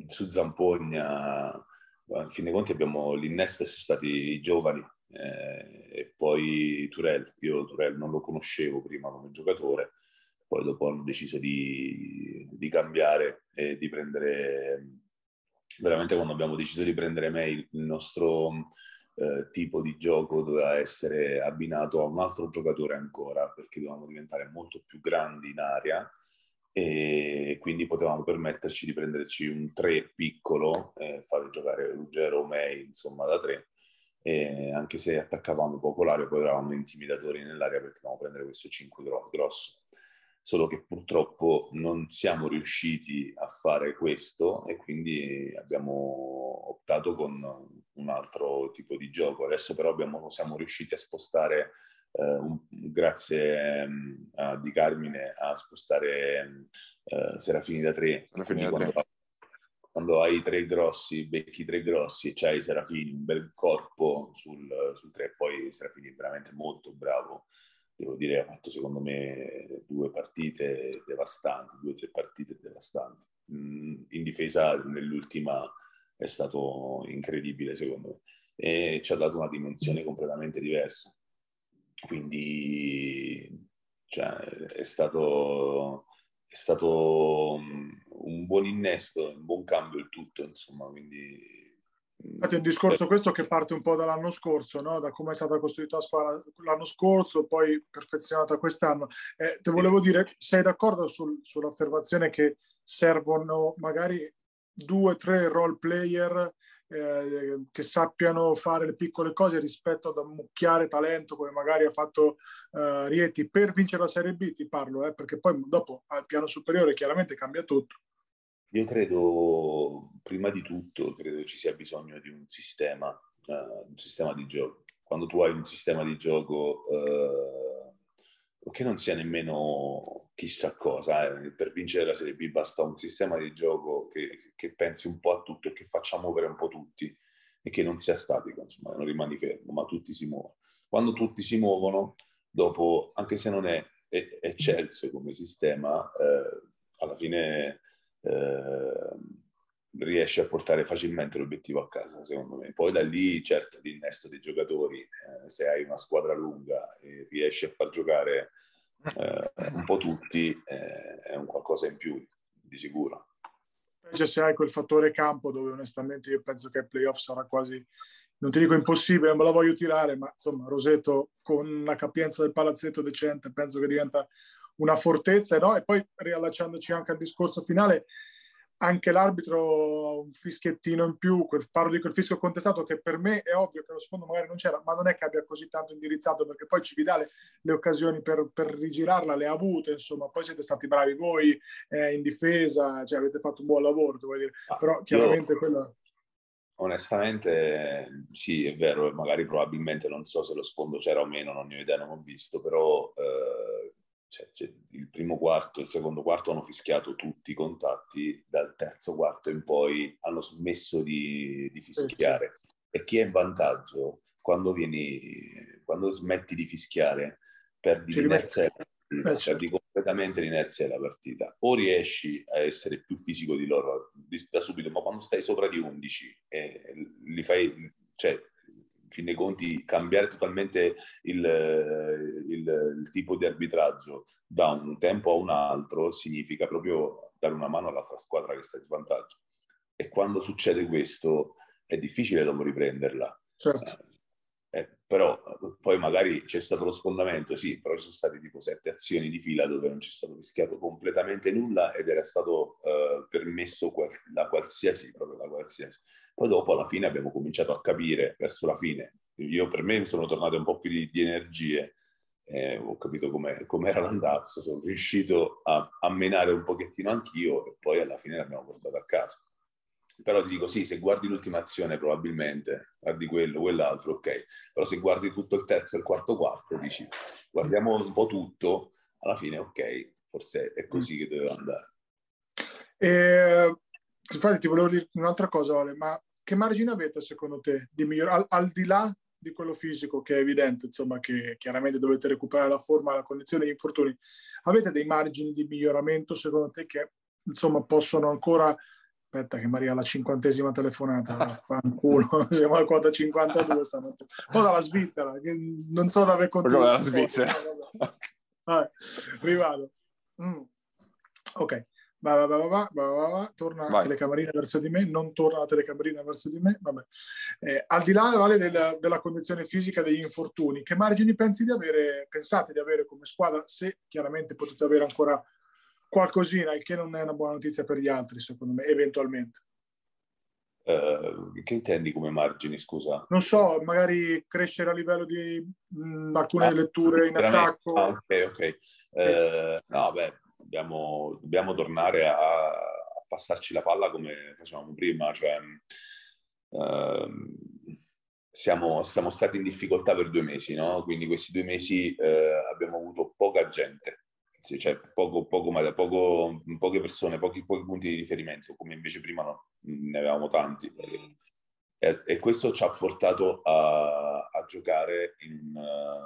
D: su Zampogna in fin dei conti abbiamo l'innesto sono stati i giovani eh, e poi Turel. Io Turel non lo conoscevo prima come giocatore, poi dopo hanno deciso di, di cambiare e di prendere, veramente quando abbiamo deciso di prendere May, il nostro eh, tipo di gioco doveva essere abbinato a un altro giocatore ancora, perché dovevamo diventare molto più grandi in area e quindi potevamo permetterci di prenderci un 3 piccolo e fare giocare Ruggero o May insomma da 3 e anche se attaccavamo poco l'aria poi eravamo intimidatori nell'area perché dovevamo prendere questo 5 grosso. Solo che purtroppo non siamo riusciti a fare questo e quindi abbiamo optato con un altro tipo di gioco. Adesso però abbiamo, siamo riusciti a spostare eh, grazie um, a Di Carmine a spostare uh, Serafini da tre. Serafini da quando, tre. quando, hai tre grossi, becchi tre grossi e c'hai Serafini, un bel corpo sul, sul tre, poi Serafini è veramente molto bravo. Devo dire, ha fatto secondo me due partite devastanti, due o tre partite devastanti. Mm, in difesa nell'ultima è stato incredibile secondo me e ci ha dato una dimensione completamente diversa quindi cioè, è, stato, è stato un buon innesto, un buon cambio il tutto, insomma, quindi
C: Infatti è un discorso questo che parte un po' dall'anno scorso, no? da come è stata costruita la squadra l'anno scorso, poi perfezionata quest'anno. Eh, ti volevo dire, sei d'accordo sul, sull'affermazione che servono magari due o tre role player eh, che sappiano fare le piccole cose rispetto ad ammucchiare talento come magari ha fatto eh, Rieti per vincere la Serie B, ti parlo, eh, perché poi dopo al piano superiore chiaramente cambia tutto.
D: Io credo, prima di tutto, credo ci sia bisogno di un sistema, uh, un sistema di gioco. Quando tu hai un sistema di gioco uh, che non sia nemmeno chissà cosa, eh. per vincere la Serie B basta un sistema di gioco che, che, pensi un po' a tutto e che faccia muovere un po' tutti e che non sia statico, insomma, non rimani fermo, ma tutti si muovono. Quando tutti si muovono, dopo, anche se non è eccelso come sistema, eh, alla fine eh, riesce a portare facilmente l'obiettivo a casa, secondo me. Poi da lì, certo, l'innesto dei giocatori, eh, se hai una squadra lunga e riesci a far giocare eh, un po' tutti, eh, è un qualcosa in più, di sicuro.
C: Invece se hai quel fattore campo dove onestamente io penso che il playoff sarà quasi, non ti dico impossibile, non me la voglio tirare, ma insomma Roseto con una capienza del palazzetto decente penso che diventa una fortezza, no? E poi riallacciandoci anche al discorso finale, anche l'arbitro un fischiettino in più, quel, parlo di quel fischio contestato che per me è ovvio che lo sfondo magari non c'era, ma non è che abbia così tanto indirizzato perché poi Cividale le occasioni per, per rigirarla le ha avute, insomma, poi siete stati bravi voi eh, in difesa, cioè avete fatto un buon lavoro. Ah, però chiaramente io... quello...
D: Onestamente sì, è vero, magari probabilmente non so se lo sfondo c'era o meno, non ne ho idea, non ho visto, però eh, cioè, cioè, il primo quarto e il secondo quarto hanno fischiato tutti i contatti, dal terzo quarto in poi hanno smesso di, di fischiare. Sì. E chi è in vantaggio, quando, vieni, quando smetti di fischiare, perdi l'inerzia, eh, perdi completamente l'inerzia della partita. O riesci a essere più fisico di loro da subito, ma quando stai sopra di 11 e li fai, cioè, fin dei conti cambiare totalmente il, il, il, tipo di arbitraggio da un tempo a un altro significa proprio dare una mano all'altra squadra che sta in svantaggio. E quando succede questo è difficile dopo riprenderla. Certo. Eh, però poi magari c'è stato lo sfondamento, sì, però ci sono state tipo sette azioni di fila dove non c'è stato rischiato completamente nulla ed era stato eh, permesso qual- la qualsiasi, proprio la qualsiasi. Poi dopo alla fine abbiamo cominciato a capire, verso la fine, io per me sono tornate un po' più di, di energie, eh, ho capito com'era l'andazzo, sono riuscito a, a menare un pochettino anch'io e poi alla fine l'abbiamo portato a casa però ti dico sì, se guardi l'ultima azione probabilmente, guardi quello, quell'altro, ok, però se guardi tutto il terzo e il quarto quarto, dici guardiamo un po' tutto, alla fine ok, forse è così che doveva andare.
C: Eh, infatti ti volevo dire un'altra cosa, Vale, ma che margine avete secondo te di migliorare, al, al, di là di quello fisico che è evidente, insomma, che chiaramente dovete recuperare la forma, la condizione, gli infortuni, avete dei margini di miglioramento secondo te che insomma possono ancora Aspetta che Maria la cinquantesima telefonata, fanculo, (laughs) siamo al quota 52 stanotte. Poi dalla Svizzera, che non so dove continuare.
B: Dalla Svizzera. (laughs)
C: Vabbè, rivado. Mm. Ok, va, va, va, va, va, va, va. torna la telecamerina verso di me, non torna la telecamerina verso di me, vabbè. Eh, al di là vale, della, della condizione fisica degli infortuni, che margini pensi di avere, pensate di avere come squadra, se chiaramente potete avere ancora qualcosina, il che non è una buona notizia per gli altri, secondo me, eventualmente.
D: Uh, che intendi come margini, scusa?
C: Non so, magari crescere a livello di mh, mm, alcune ah, letture in attacco.
D: Ah, ok, ok. Uh, no, beh, dobbiamo, dobbiamo tornare a, a, passarci la palla come facevamo prima, cioè uh, siamo, siamo, stati in difficoltà per due mesi, no? Quindi questi due mesi abbiamo avuto poca gente sì, cioè poco, poco, poco, poche persone, pochi, pochi, punti di riferimento, come invece prima no, ne avevamo tanti. E, e questo ci ha portato a, a giocare in,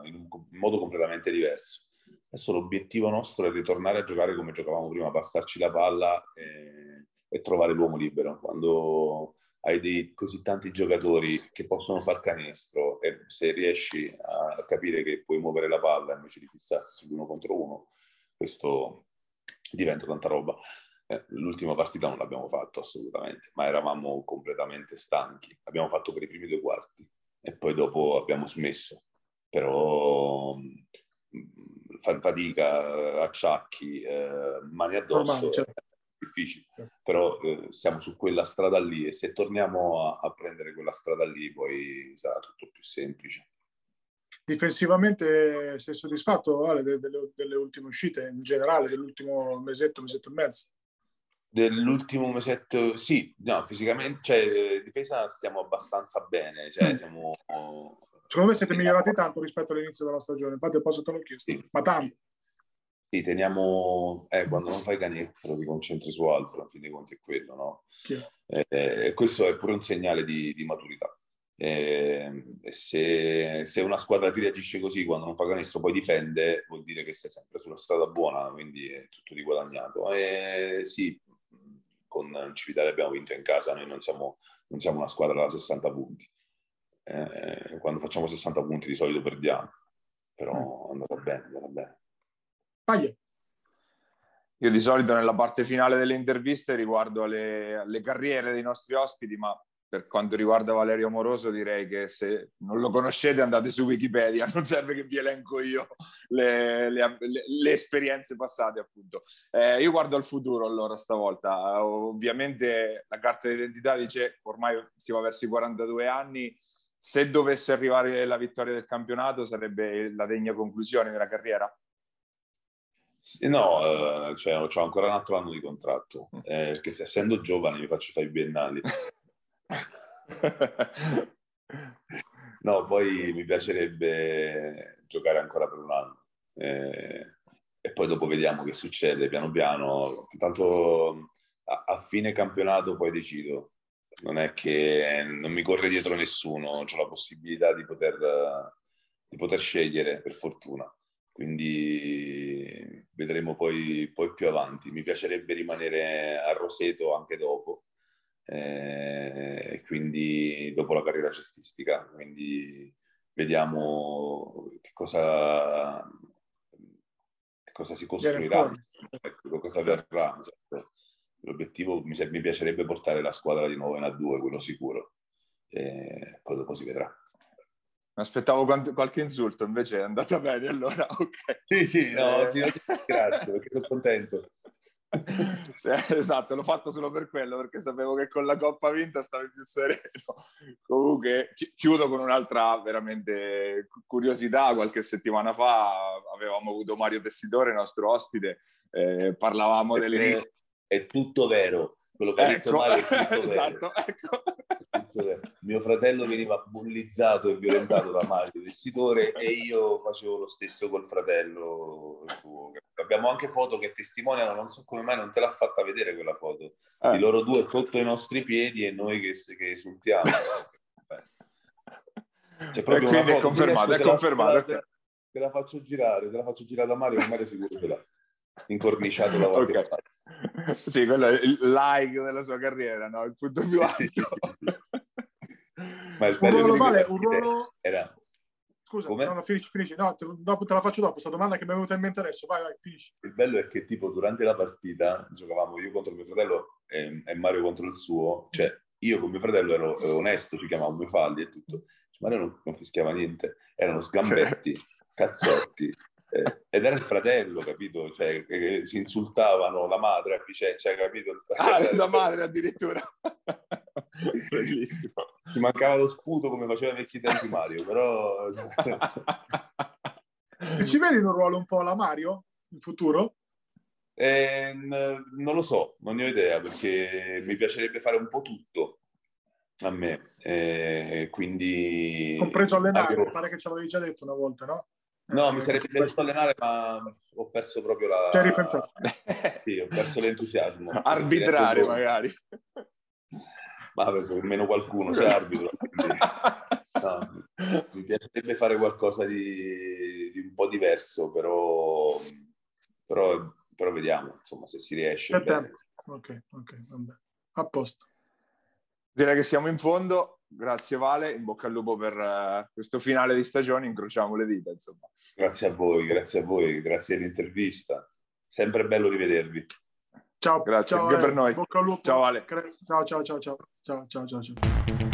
D: in, un, modo completamente diverso. Adesso l'obiettivo nostro è ritornare a giocare come giocavamo prima, passarci la palla e, e trovare l'uomo libero. Quando hai dei, così tanti giocatori che possono far canestro e se riesci a capire che puoi muovere la palla invece di fissarsi uno contro uno, questo diventa tanta roba. Eh, l'ultima partita non l'abbiamo fatto assolutamente, ma eravamo completamente stanchi. Abbiamo fatto per i primi due quarti e poi dopo abbiamo smesso. Però mm, fatica, acciacchi, eh, mani addosso, Ormai, certo. è difficile. Certo. Però eh, siamo su quella strada lì e se torniamo a, a prendere quella strada lì poi sarà tutto più semplice.
C: Difensivamente sei soddisfatto Ale, delle, delle, ultime uscite, in generale, dell'ultimo mesetto, mesetto e mezzo?
D: Dell'ultimo mesetto, sì, no, fisicamente, cioè, difesa stiamo abbastanza bene, cioè, mm. siamo...
C: Secondo me siete migliorati tanto rispetto all'inizio della stagione, infatti poi te l'ho chiesto, sì. ma tanto.
D: Sì, teniamo, eh, quando non fai canestro ti concentri su altro, a fin dei conti è quello, no? Eh, questo è pure un segnale di, di maturità. Eh, se, se, una squadra ti reagisce così quando non fa canestro poi difende, vuol dire che sei sempre sulla strada buona, quindi è tutto di guadagnato. E sì, con Civitale abbiamo vinto in casa, noi non siamo, non siamo una squadra da 60 punti. Eh, quando facciamo 60 punti di solito perdiamo, però è andata bene, è andata bene.
C: Paglia.
B: Io di solito nella parte finale delle interviste riguardo alle, alle carriere dei nostri ospiti, ma per quanto riguarda Valerio Moroso direi che se non lo conoscete andate su Wikipedia, non serve che vi elenco io le, le, le, le esperienze passate appunto. Eh, io guardo al futuro allora stavolta, ovviamente la carta d'identità dice ormai si va verso i 42 anni, se dovesse arrivare la vittoria del campionato sarebbe la degna conclusione della carriera?
D: No, eh, cioè, ho ancora un altro anno di contratto, eh, perché essendo giovane mi faccio fare i biennali. (laughs) no, poi mi piacerebbe giocare ancora per un anno eh, e poi dopo vediamo che succede piano piano. Intanto a, a, fine campionato poi decido. Non è che non mi corre dietro nessuno, ho la possibilità di poter, di poter scegliere per fortuna. Quindi vedremo poi, poi più avanti. Mi piacerebbe rimanere a Roseto anche dopo, eh, quindi dopo la carriera cestistica. Quindi vediamo che cosa, che cosa si costruirà, ecco, cosa verrà. Esatto. L'obiettivo mi, mi, piacerebbe portare la squadra di nuovo in A2, quello sicuro. E poi dopo si vedrà.
B: Mi aspettavo qualche insulto, invece è andata bene allora. Ok.
D: Sì, sì, no, ti ringrazio perché sono contento. (laughs)
B: sì, esatto, l'ho fatto solo per quello, perché sapevo che con la Coppa vinta stavi più sereno. (laughs) Comunque, chiudo con un'altra veramente curiosità. Qualche settimana fa avevamo avuto Mario Tessitore, nostro ospite, eh, parlavamo
D: è
B: delle...
D: È tutto vero, quello che ecco, ha detto ecco, Mario è tutto (laughs)
B: esatto, vero. Ecco.
D: Mio fratello veniva bullizzato e violentato da Mario Tessitore e io facevo lo stesso col fratello suo. Abbiamo anche foto che testimoniano, non so come mai non te l'ha fatta vedere quella foto, eh. di loro due sotto i nostri piedi e noi che, che esultiamo. (laughs)
B: C'è proprio quindi è confermato, è confermato.
D: Te, te, la faccio girare, te la faccio girare da Mario, Mario sicuro ce l'ha incorniciato la okay. (laughs)
B: Sì, quello è il like della sua carriera, no? Il punto più (laughs) alto.
C: Ma il un ruolo vale, un ruolo... Era... Scusa, no, no, finisci, finisci. No, te, dopo, te la faccio dopo, questa domanda che mi è venuta in mente adesso. Vai, vai, finisci.
D: Il bello è che tipo durante la partita giocavamo io contro mio fratello e, e Mario contro il suo. Cioè, io con mio fratello ero, ero onesto, ci chiamavamo i falli e tutto. Mario non, non fischiava niente. Erano sgambetti, cazzotti. (laughs) Eh, ed era il fratello, capito? Cioè, che si insultavano la madre a Vicenza, cioè, capito?
B: Ah, la madre addirittura. (laughs)
D: Bellissimo. Ci mancava lo scudo come faceva i vecchi tempi Mario, però...
C: e ci vedi in un ruolo un po' la Mario in futuro?
D: Eh, non lo so, non ne ho idea, perché mi piacerebbe fare un po' tutto a me, eh, quindi...
C: Compreso allenare, Mario... pare che ce l'avevi già detto una volta, no?
D: No, mi sarebbe piaciuto allenare, ma ho perso proprio la...
C: Ci hai ripensato? (laughs)
D: sì, ho perso l'entusiasmo.
B: Arbitrare, magari.
D: Ma penso che meno qualcuno sia arbitro. no, mi piacerebbe fare qualcosa di, di un po' diverso, però, però, però, vediamo, insomma, se si riesce.
C: Ok, ok, vabbè. A posto.
B: Direi che siamo in fondo. Grazie Vale, in bocca al lupo per uh, questo finale di stagione, incrociamo le dita. Insomma.
D: Grazie a voi, grazie a voi, grazie all'intervista. Sempre bello rivedervi.
C: Ciao,
B: grazie
C: ciao,
B: anche
C: eh,
B: per noi.
C: Bocca al lupo.
B: Ciao Ale.
C: Ciao, ciao, ciao, ciao, ciao, ciao, ciao. ciao.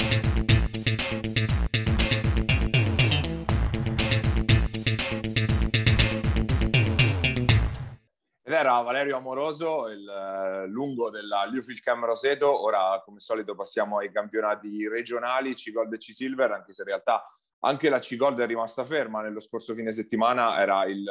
B: Ed era Valerio Amoroso, il eh, lungo della Liufilcam Roseto. Ora, come solito, passiamo ai campionati regionali, C-Gold e C-Silver, anche se in realtà anche la C-Gold è rimasta ferma. Nello scorso fine settimana era il,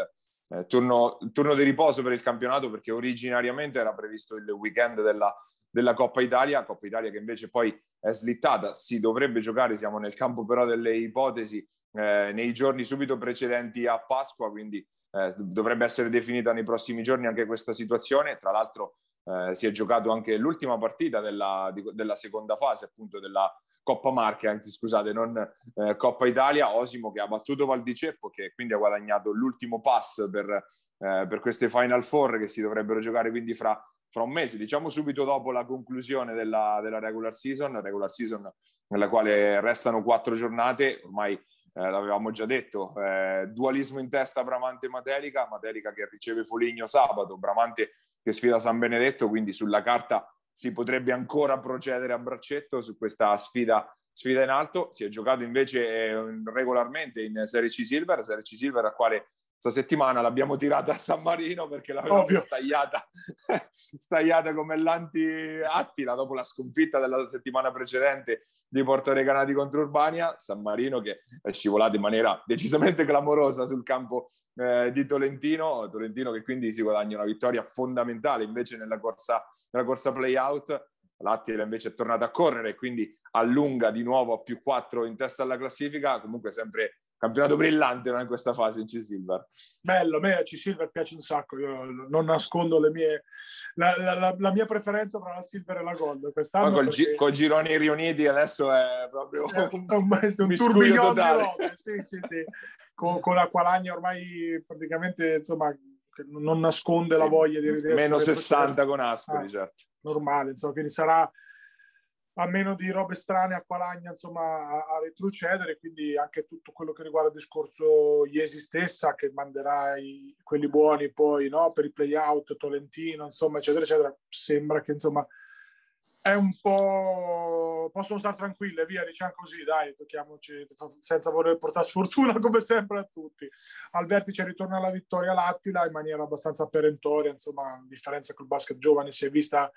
B: eh, turno, turno di riposo per il campionato perché originariamente era previsto il weekend della, della Coppa Italia, Coppa Italia che invece poi è slittata. Si dovrebbe giocare, siamo nel campo però delle ipotesi, eh, nei giorni subito precedenti a Pasqua, quindi eh, dovrebbe essere definita nei prossimi giorni anche questa situazione. Tra l'altro eh, si è giocato anche l'ultima partita della, di, della, seconda fase appunto della Coppa Marche, anzi scusate, non eh, Coppa Italia. Osimo che ha battuto Valdiceppo, che quindi ha guadagnato l'ultimo pass per, eh, per queste Final Four che si dovrebbero giocare quindi fra, fra un mese, diciamo subito dopo la conclusione della, della regular season, regular season nella quale restano quattro giornate, ormai eh, l'avevamo già detto, eh, dualismo in testa Bramante-Matelica, Matelica che riceve Foligno sabato, Bramante che sfida San Benedetto, quindi sulla carta si potrebbe ancora procedere a braccetto su questa sfida, sfida in alto. Si è giocato invece eh, regolarmente in Serie C Silver, Serie C Silver a quale settimana l'abbiamo tirata a San Marino perché l'avevamo stagliata, (laughs) stagliata come l'anti-Attila dopo la sconfitta della settimana precedente di Porto Recanati contro Urbania. San Marino che è scivolato in maniera decisamente clamorosa sul campo eh, di Tolentino, Tolentino che quindi si guadagna una vittoria fondamentale invece nella corsa, nella corsa play-out. L'Attila invece è tornato a correre e quindi allunga di nuovo a più 4 in testa alla classifica, comunque sempre campionato brillante no, in questa fase in C-Silver.
C: Bello, a me C-Silver piace un sacco, io non nascondo le mie, la, la, la mia preferenza tra la Silver e la Gold. Quest'anno
B: Poi col,
C: perché...
B: gi- col gironi riuniti adesso è proprio
C: è un, un, un (laughs) tourbillon di robe, sì, sì, sì. Con, con la Qualagna ormai praticamente insomma non nasconde la voglia di ridere.
B: Meno 60 con Ascoli, ah, certo.
C: Normale, insomma, quindi sarà a meno di robe strane a Qualagna insomma a, a, retrocedere quindi anche tutto quello che riguarda il discorso Iesi stessa che manderà i, quelli buoni poi no, per i play out Tolentino insomma eccetera eccetera sembra che insomma è un po' possono stare tranquille via diciamo così dai tocchiamoci senza voler portare sfortuna (laughs) come sempre a tutti. Al vertice ritorna la vittoria l'Attila in maniera abbastanza perentoria insomma a differenza col basket giovane si è vista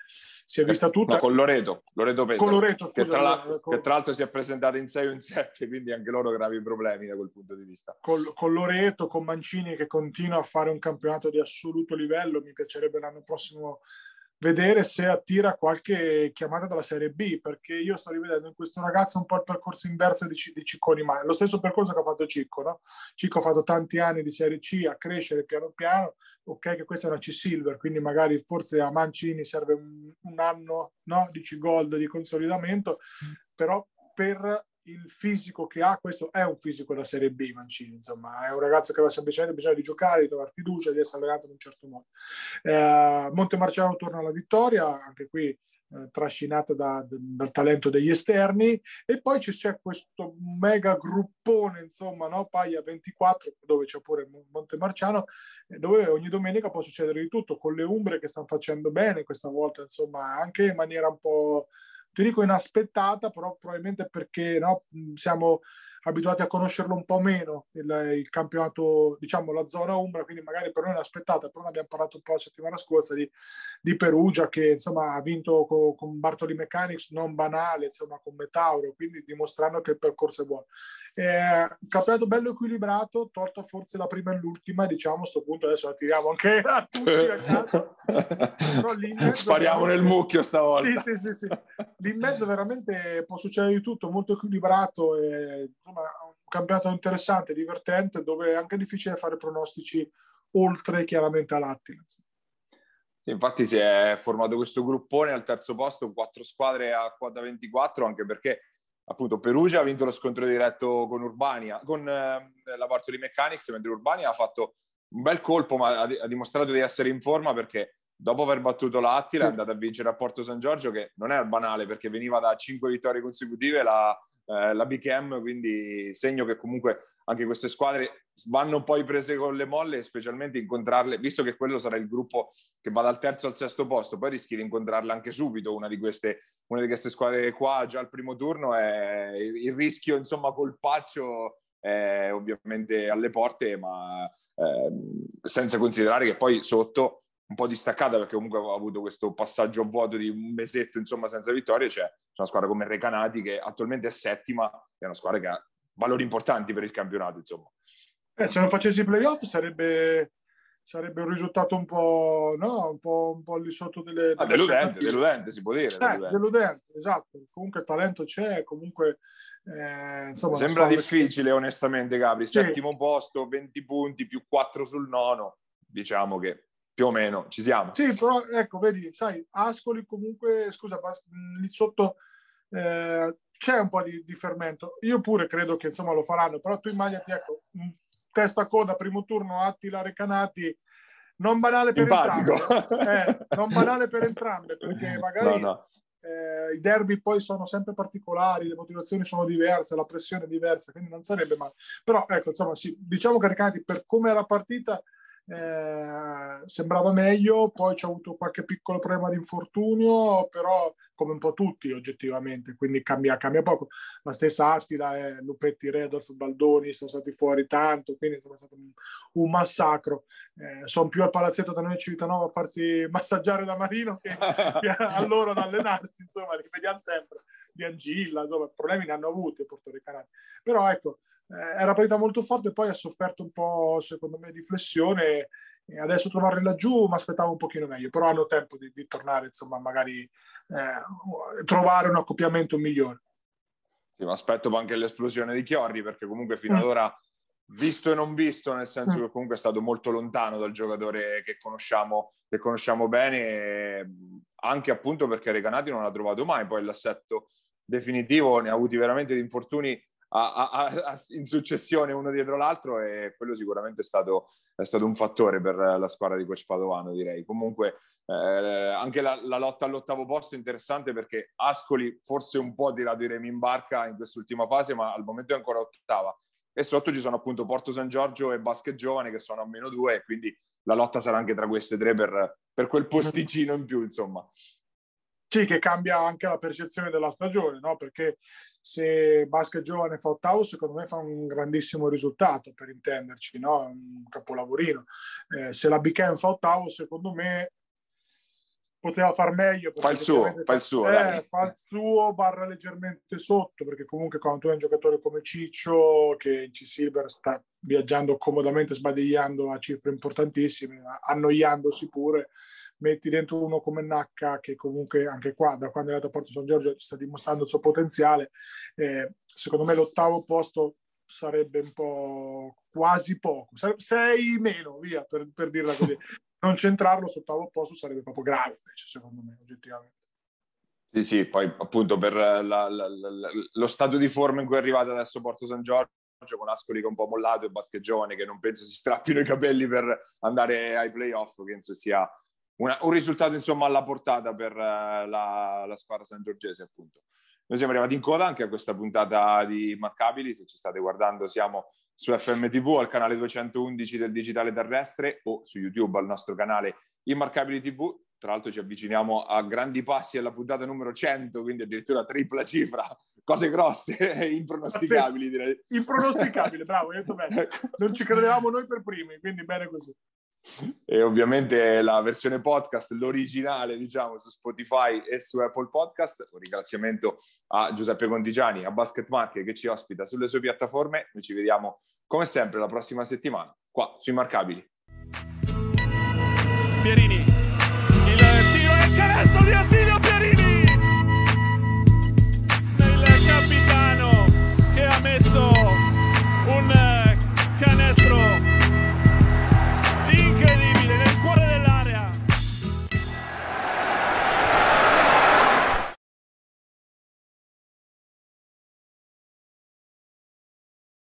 C: si è vista tutta.
B: no, con Loreto Loreto Pesaro,
C: con Loreto scusa,
B: che, tra l'altro, con... che tra l'altro si è presentata in 6 o in 7 quindi anche loro gravi problemi da quel punto di vista.
C: Con, con Loreto con Mancini che continua a fare un campionato di assoluto livello mi piacerebbe l'anno prossimo vedere se attira qualche chiamata dalla Serie B, perché io sto rivedendo in questo ragazzo un po' il percorso inverso di, C- di Cicconi, ma lo stesso percorso che ha fatto Cicco, no? Cicco ha fatto tanti anni di Serie C a crescere piano piano, ok che questa è una C-Silver, quindi magari forse a Mancini serve un, un anno no? di C-Gold di consolidamento, però per il fisico che ha, questo è un fisico da Serie B Mancini, insomma, è un ragazzo che aveva semplicemente bisogno di giocare, di trovare fiducia, di essere allenato in un certo modo. Eh, Montemarciano torna alla vittoria, anche qui eh, trascinata da, da, dal talento degli esterni e poi c'è questo mega gruppone insomma no? Paglia 24 dove c'è pure Montemarciano dove ogni domenica può succedere di tutto con le umbre che stanno facendo bene questa volta insomma anche in maniera un po' ti dico inaspettata, però probabilmente perché no, siamo abituati a conoscerlo un po' meno il, il, campionato, diciamo la zona Umbra, quindi magari per noi è inaspettata, però ne abbiamo parlato un po' la settimana scorsa di, di Perugia che insomma ha vinto con, con, Bartoli Mechanics non banale, insomma con Metauro, quindi dimostrando che il percorso è buono. Eh, campionato bello equilibrato, tolto forse la prima e l'ultima, diciamo a questo punto adesso la tiriamo anche a tutti a casa.
B: Spariamo nel mucchio stavolta.
C: Sì, sì, sì, sì. Lì in mezzo veramente può succedere di tutto, molto equilibrato e insomma un campionato interessante, divertente, dove è anche difficile fare pronostici oltre chiaramente all'Attila.
B: Infatti si è formato questo gruppone al terzo posto, quattro squadre a quota 24, anche perché appunto Perugia ha vinto lo scontro diretto con Urbania, con eh, la Bartoli Mechanics, mentre Urbania ha fatto un bel colpo, ma ha, ha, dimostrato di essere in forma perché dopo aver battuto l'Attila è andata a vincere a Porto San Giorgio, che non è banale perché veniva da cinque vittorie consecutive la, eh, la BKM, quindi segno che comunque anche queste squadre vanno poi prese con le molle, specialmente incontrarle, visto che quello sarà il gruppo che va dal terzo al sesto posto, poi rischi di incontrarla anche subito, una di queste, una di queste squadre qua già al primo turno, è il rischio, insomma, colpaccio è ovviamente alle porte, ma eh, senza considerare che poi sotto un po' distaccata perché comunque ha avuto questo passaggio a vuoto di un mesetto insomma senza vittorie c'è una squadra come Recanati che attualmente è settima è una squadra che ha valori importanti per il campionato insomma
C: eh, se non facessi i playoff sarebbe, sarebbe un risultato un po', no? un po', un po di sotto delle,
B: ah, delle ah, deludente, deludente si può dire
C: eh, deludente. deludente. esatto comunque il talento c'è comunque
B: eh, insomma, Sembra difficile, che... onestamente, Gabri. Sì. Settimo posto, 20 punti più 4 sul nono. Diciamo che più o meno ci siamo.
C: Sì, però ecco, vedi, sai, Ascoli comunque, scusa, lì sotto eh, c'è un po' di, di, fermento. Io pure credo che insomma lo faranno, però tu immaginati, ecco, testa coda, primo turno, Attila Recanati, non banale per entrambe. Eh, non banale per (laughs) entrambe, perché magari no, no. Eh, i derby poi sono sempre particolari, le motivazioni sono diverse, la pressione è diversa, quindi non sarebbe male. Però ecco, insomma, sì, diciamo che Recanati per come era partita eh, sembrava meglio, poi c'è avuto qualche piccolo problema di infortunio, però come un po' tutti oggettivamente, quindi cambia, cambia poco. La stessa Attila, eh, Lupetti, Redolf, Baldoni sono stati fuori tanto, quindi insomma, è stato un, un massacro. Eh, sono più al palazzetto da noi a Civitanova a farsi (laughs) massaggiare da Marino che, (laughs) che a loro ad allenarsi, insomma, li vediamo sempre, di Angilla, insomma, problemi ne hanno avuti i portoricanati. Però ecco, era partita molto forte, poi ha sofferto un po', secondo me, di flessione. E adesso trovarli laggiù mi aspettavo un pochino meglio, però hanno tempo di, di tornare, insomma, magari eh, trovare un accoppiamento migliore.
B: Sì, ma aspetto anche l'esplosione di Chiorri, perché comunque fino ad mm. ora, visto e non visto, nel senso mm. che comunque è stato molto lontano dal giocatore che conosciamo, che conosciamo bene, anche appunto perché Recanati non l'ha trovato mai, poi l'assetto definitivo ne ha avuti veramente di infortuni a, a, a, in successione uno dietro l'altro e quello sicuramente è stato, è stato, un fattore per la squadra di Coach Padovano direi. Comunque eh, anche la, la, lotta all'ottavo posto è interessante perché Ascoli forse un po' ha tirato i remi in barca in quest'ultima fase ma al momento è ancora ottava e sotto ci sono appunto Porto San Giorgio e Basket Giovane che sono a meno due e quindi la lotta sarà anche tra queste tre per, per quel posticino in più insomma.
C: Sì, che cambia anche la percezione della stagione, no? perché se Basket Giovane fa ottavo, secondo me fa un grandissimo risultato, per intenderci, no? un capolavorino. Eh, se la Big fa ottavo, secondo me poteva far meglio.
B: Fa il suo, fa il suo.
C: Eh, fa il suo, barra leggermente sotto, perché comunque quando tu hai un giocatore come Ciccio, che in C-Silver sta viaggiando comodamente, sbadigliando a cifre importantissime, annoiandosi pure, metti dentro uno come Nacca che comunque anche qua da quando è andato a Porto San Giorgio sta dimostrando il suo potenziale eh, secondo me l'ottavo posto sarebbe un po' quasi poco. Sei meno via per, per dirla così. (laughs) Non centrarlo ottavo posto sarebbe proprio grave invece secondo me oggettivamente.
B: Sì, sì, poi appunto per la, la, la, lo stato di forma in cui è arrivato adesso Porto San Giorgio con Ascoli che è un po' mollato e Basket Giovane che non penso si strappino i capelli per andare ai playoff, penso sia una, un risultato insomma alla portata per uh, la, la, squadra San Giorgese appunto. Noi siamo arrivati in coda anche a questa puntata di Marcabili, se ci state guardando siamo su FMTV al canale 211 del digitale terrestre o su YouTube al nostro canale Immarcabili TV. Tra l'altro ci avviciniamo a grandi passi alla puntata numero 100, quindi addirittura tripla cifra, cose grosse, (laughs) impronosticabili direi.
C: Impronosticabili, bravo, hai detto bene. (laughs) Ecco. Non ci credevamo noi per primi, quindi bene così (laughs)
B: e ovviamente la versione podcast, l'originale, diciamo, su Spotify e su Apple Podcast. Un ringraziamento a Giuseppe Contigiani, a Basket Market che ci ospita sulle sue piattaforme. Noi ci vediamo come sempre la prossima settimana qua sui Marcabili.
A: Pierini,